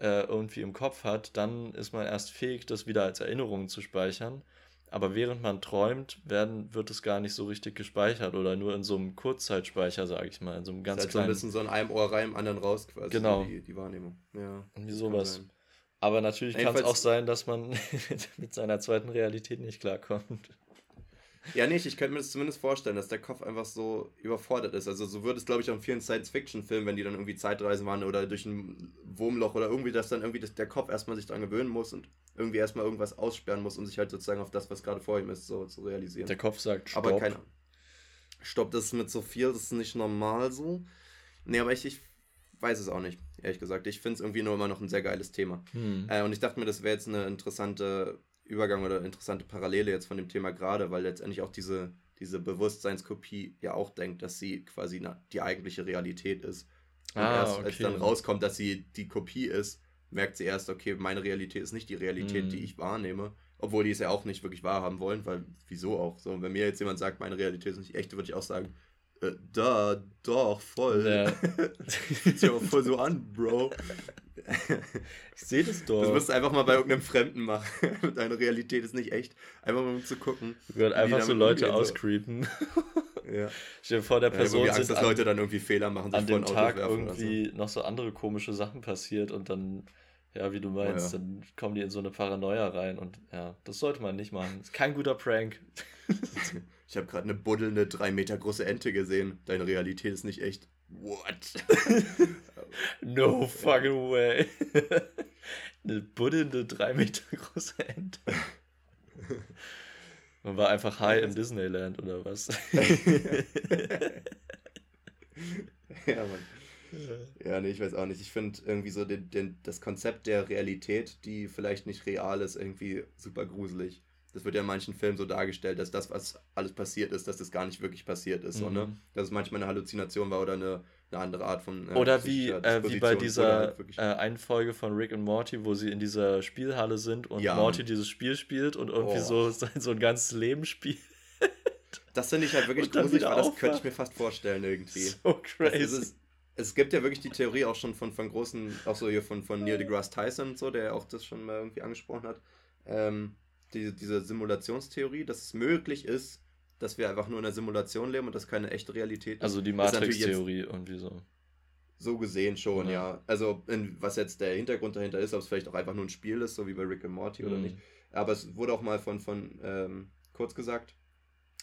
äh, irgendwie im Kopf hat, dann ist man erst fähig, das wieder als Erinnerung zu speichern. Aber während man träumt, werden, wird es gar nicht so richtig gespeichert oder nur in so einem Kurzzeitspeicher, sage ich mal, in so einem ganz das heißt, kleinen... ein bisschen so in einem Ohr rein, im anderen raus quasi, genau. die, die Wahrnehmung. Ja, Irgendwie sowas. Aber natürlich kann es auch sein, dass man mit seiner zweiten Realität nicht klarkommt. Ja, nicht. Ich könnte mir das zumindest vorstellen, dass der Kopf einfach so überfordert ist. Also so würde es, glaube ich, auch in vielen Science-Fiction-Filmen, wenn die dann irgendwie Zeitreisen waren oder durch ein Wurmloch oder irgendwie, dass dann irgendwie das, der Kopf erstmal sich daran gewöhnen muss und irgendwie erstmal irgendwas aussperren muss, um sich halt sozusagen auf das, was gerade vor ihm ist, so zu realisieren. Der Kopf sagt Stopp. Aber keine Stopp, das ist mit so viel, das ist nicht normal so. Nee, aber ich, ich weiß es auch nicht, ehrlich gesagt. Ich finde es irgendwie nur immer noch ein sehr geiles Thema. Hm. Äh, und ich dachte mir, das wäre jetzt eine interessante Übergang oder interessante Parallele jetzt von dem Thema gerade, weil letztendlich auch diese, diese Bewusstseinskopie ja auch denkt, dass sie quasi na, die eigentliche Realität ist. Und ah, erst okay. als dann rauskommt, dass sie die Kopie ist, merkt sie erst, okay, meine Realität ist nicht die Realität, hm. die ich wahrnehme. Obwohl die es ja auch nicht wirklich wahrhaben wollen, weil wieso auch? So, wenn mir jetzt jemand sagt, meine Realität ist nicht echt, würde ich auch sagen, äh, da, doch, voll. Ja. Fühlt sich aber voll so an, Bro. Ich sehe das doch. Das musst du einfach mal bei irgendeinem Fremden machen. Deine Realität ist nicht echt. Einfach mal um zu gucken. Wir einfach so Leute auscreepen. ja. Stell dir vor, der Person. Ja, Angst, dass an, Leute dann irgendwie Fehler machen. An dem Tag irgendwie so. noch so andere komische Sachen passiert und dann ja, wie du meinst, ja. dann kommen die in so eine Paranoia rein und ja, das sollte man nicht machen. Das ist kein guter Prank. ich habe gerade eine buddelnde, drei Meter große Ente gesehen. Deine Realität ist nicht echt. What? No fucking way. eine buddelnde, drei Meter große Ente. Man war einfach high im Disneyland oder was? ja, Mann. Ja, nee, ich weiß auch nicht. Ich finde irgendwie so den, den, das Konzept der Realität, die vielleicht nicht real ist, irgendwie super gruselig. Das wird ja in manchen Filmen so dargestellt, dass das, was alles passiert ist, dass das gar nicht wirklich passiert ist. Mhm. So, ne? Mhm. Dass es manchmal eine Halluzination war oder eine, eine andere Art von. Äh, oder wie, äh, wie bei dieser halt äh, einen Folge von Rick und Morty, wo sie in dieser Spielhalle sind und ja. Morty dieses Spiel spielt und irgendwie oh. so, so ein ganzes Leben spielt. Das finde ich halt wirklich gruselig, weil das könnte ich mir fast vorstellen irgendwie. So crazy. Ist, es gibt ja wirklich die Theorie auch schon von, von großen, auch so hier von, von Neil deGrasse Tyson und so, der auch das schon mal irgendwie angesprochen hat. Ähm, die, diese Simulationstheorie, dass es möglich ist, dass wir einfach nur in einer Simulation leben und das keine echte Realität ist. Also die Matrix-Theorie irgendwie so. So gesehen schon, ja. ja. Also in, was jetzt der Hintergrund dahinter ist, ob es vielleicht auch einfach nur ein Spiel ist, so wie bei Rick and Morty mhm. oder nicht. Aber es wurde auch mal von, von ähm, kurz gesagt,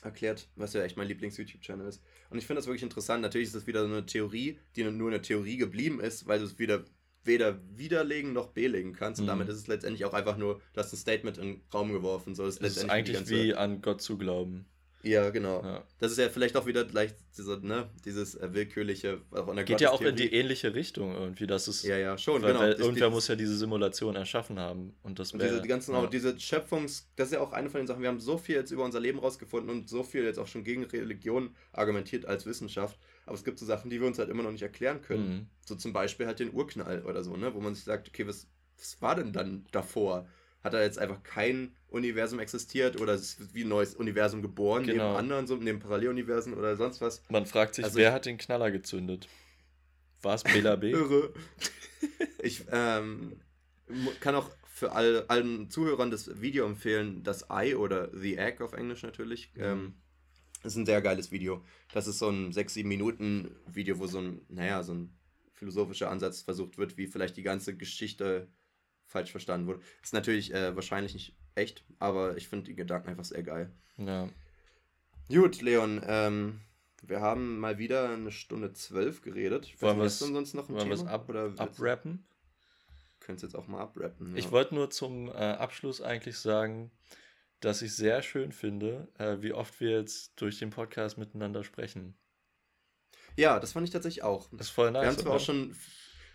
erklärt, was ja echt mein Lieblings-YouTube-Channel ist. Und ich finde das wirklich interessant. Natürlich ist das wieder so eine Theorie, die nur eine Theorie geblieben ist, weil du es wieder weder widerlegen noch belegen kannst. Und mhm. damit ist es letztendlich auch einfach nur, du hast ein Statement in den Raum geworfen. So, das ist, ist eigentlich wie an Gott zu glauben. Ja, genau. Ja. Das ist ja vielleicht auch wieder gleich diese, ne, dieses äh, willkürliche, auch der Geht ja auch in die ähnliche Richtung irgendwie, dass es. Ja, ja, schon, weil, genau. Weil irgendwer die, muss ja diese Simulation erschaffen haben. Und das und diese, die ganzen, ja. diese Schöpfungs, das ist ja auch eine von den Sachen, wir haben so viel jetzt über unser Leben rausgefunden und so viel jetzt auch schon gegen Religion argumentiert als Wissenschaft. Aber es gibt so Sachen, die wir uns halt immer noch nicht erklären können. Mhm. So zum Beispiel halt den Urknall oder so, ne, wo man sich sagt, okay, was, was war denn dann davor? Hat da jetzt einfach kein Universum existiert oder es ist wie ein neues Universum geboren, genau. neben anderen, so neben Paralleluniversen oder sonst was. Man fragt sich, also wer hat den Knaller gezündet? War es Bela B? Irre. ich ähm, kann auch für all, allen Zuhörern das Video empfehlen, das Eye oder The Egg auf Englisch natürlich. Mhm. Ähm, das ist ein sehr geiles Video. Das ist so ein 6-7 Minuten Video, wo so ein, naja, so ein philosophischer Ansatz versucht wird, wie vielleicht die ganze Geschichte falsch verstanden wurde. Ist natürlich äh, wahrscheinlich nicht echt, aber ich finde die Gedanken einfach sehr geil. Ja. Gut, Leon, ähm, wir haben mal wieder eine Stunde zwölf geredet. Wollen wir es sonst noch ein wollen Thema? Ab, oder abrappen? Könntest jetzt auch mal abrappen. Ja. Ich wollte nur zum äh, Abschluss eigentlich sagen, dass ich sehr schön finde, äh, wie oft wir jetzt durch den Podcast miteinander sprechen. Ja, das fand ich tatsächlich auch. Das ist voll nice. Wir haben zwar auch schon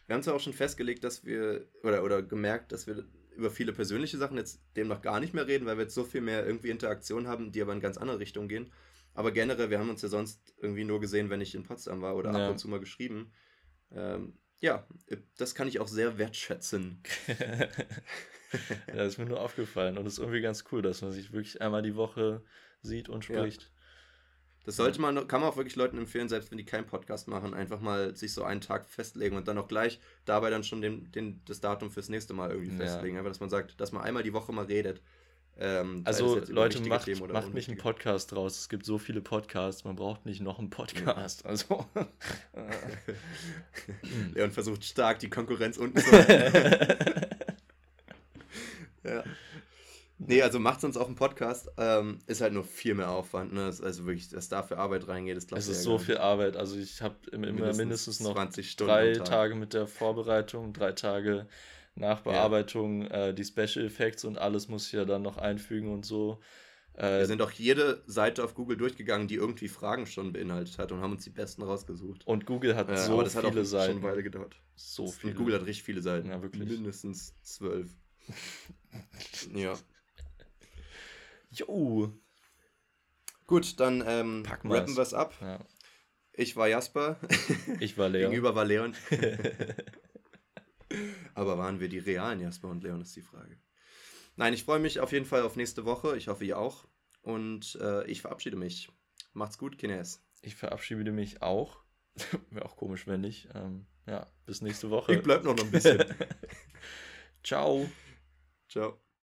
wir haben zwar auch schon festgelegt, dass wir, oder, oder gemerkt, dass wir über viele persönliche Sachen jetzt demnach gar nicht mehr reden, weil wir jetzt so viel mehr irgendwie Interaktion haben, die aber in ganz andere Richtungen gehen. Aber generell, wir haben uns ja sonst irgendwie nur gesehen, wenn ich in Potsdam war oder ja. ab und zu mal geschrieben. Ähm, ja, das kann ich auch sehr wertschätzen. ja, das ist mir nur aufgefallen und es ist irgendwie ganz cool, dass man sich wirklich einmal die Woche sieht und spricht. Ja. Das sollte man, kann man auch wirklich Leuten empfehlen, selbst wenn die keinen Podcast machen, einfach mal sich so einen Tag festlegen und dann auch gleich dabei dann schon den, den, das Datum fürs nächste Mal irgendwie festlegen. Ja. Einfach, dass man sagt, dass man einmal die Woche mal redet. Ähm, also Leute, macht, macht nicht einen Podcast draus. Es gibt so viele Podcasts, man braucht nicht noch einen Podcast. Also. Leon versucht stark die Konkurrenz unten zu halten. ja. Nee, also macht sonst auch einen Podcast. Ähm, ist halt nur viel mehr Aufwand. Ne? Also wirklich, dass da für Arbeit reingeht, ist Es ist so viel Arbeit. Also ich habe immer mindestens, mindestens noch drei Tage mit der Vorbereitung, drei Tage Nachbearbeitung, ja. äh, die Special Effects und alles muss ich ja dann noch einfügen und so. Äh, wir sind auch jede Seite auf Google durchgegangen, die irgendwie Fragen schon beinhaltet hat und haben uns die besten rausgesucht. Und Google hat ja, so das viele hat Seiten. schon eine Weile gedauert. So viele. Und Google hat richtig viele Seiten. Ja, wirklich. Mindestens zwölf. ja. Jo. Gut, dann ähm, rappen wir es ab. Ja. Ich war Jasper. Ich war Leon. Gegenüber war Leon. Aber waren wir die realen Jasper und Leon, ist die Frage. Nein, ich freue mich auf jeden Fall auf nächste Woche. Ich hoffe, ihr auch. Und äh, ich verabschiede mich. Macht's gut, Kines. Ich verabschiede mich auch. Wäre auch komisch, wenn nicht. Ähm, ja, bis nächste Woche. Ich bleib noch ein bisschen. Ciao. Ciao.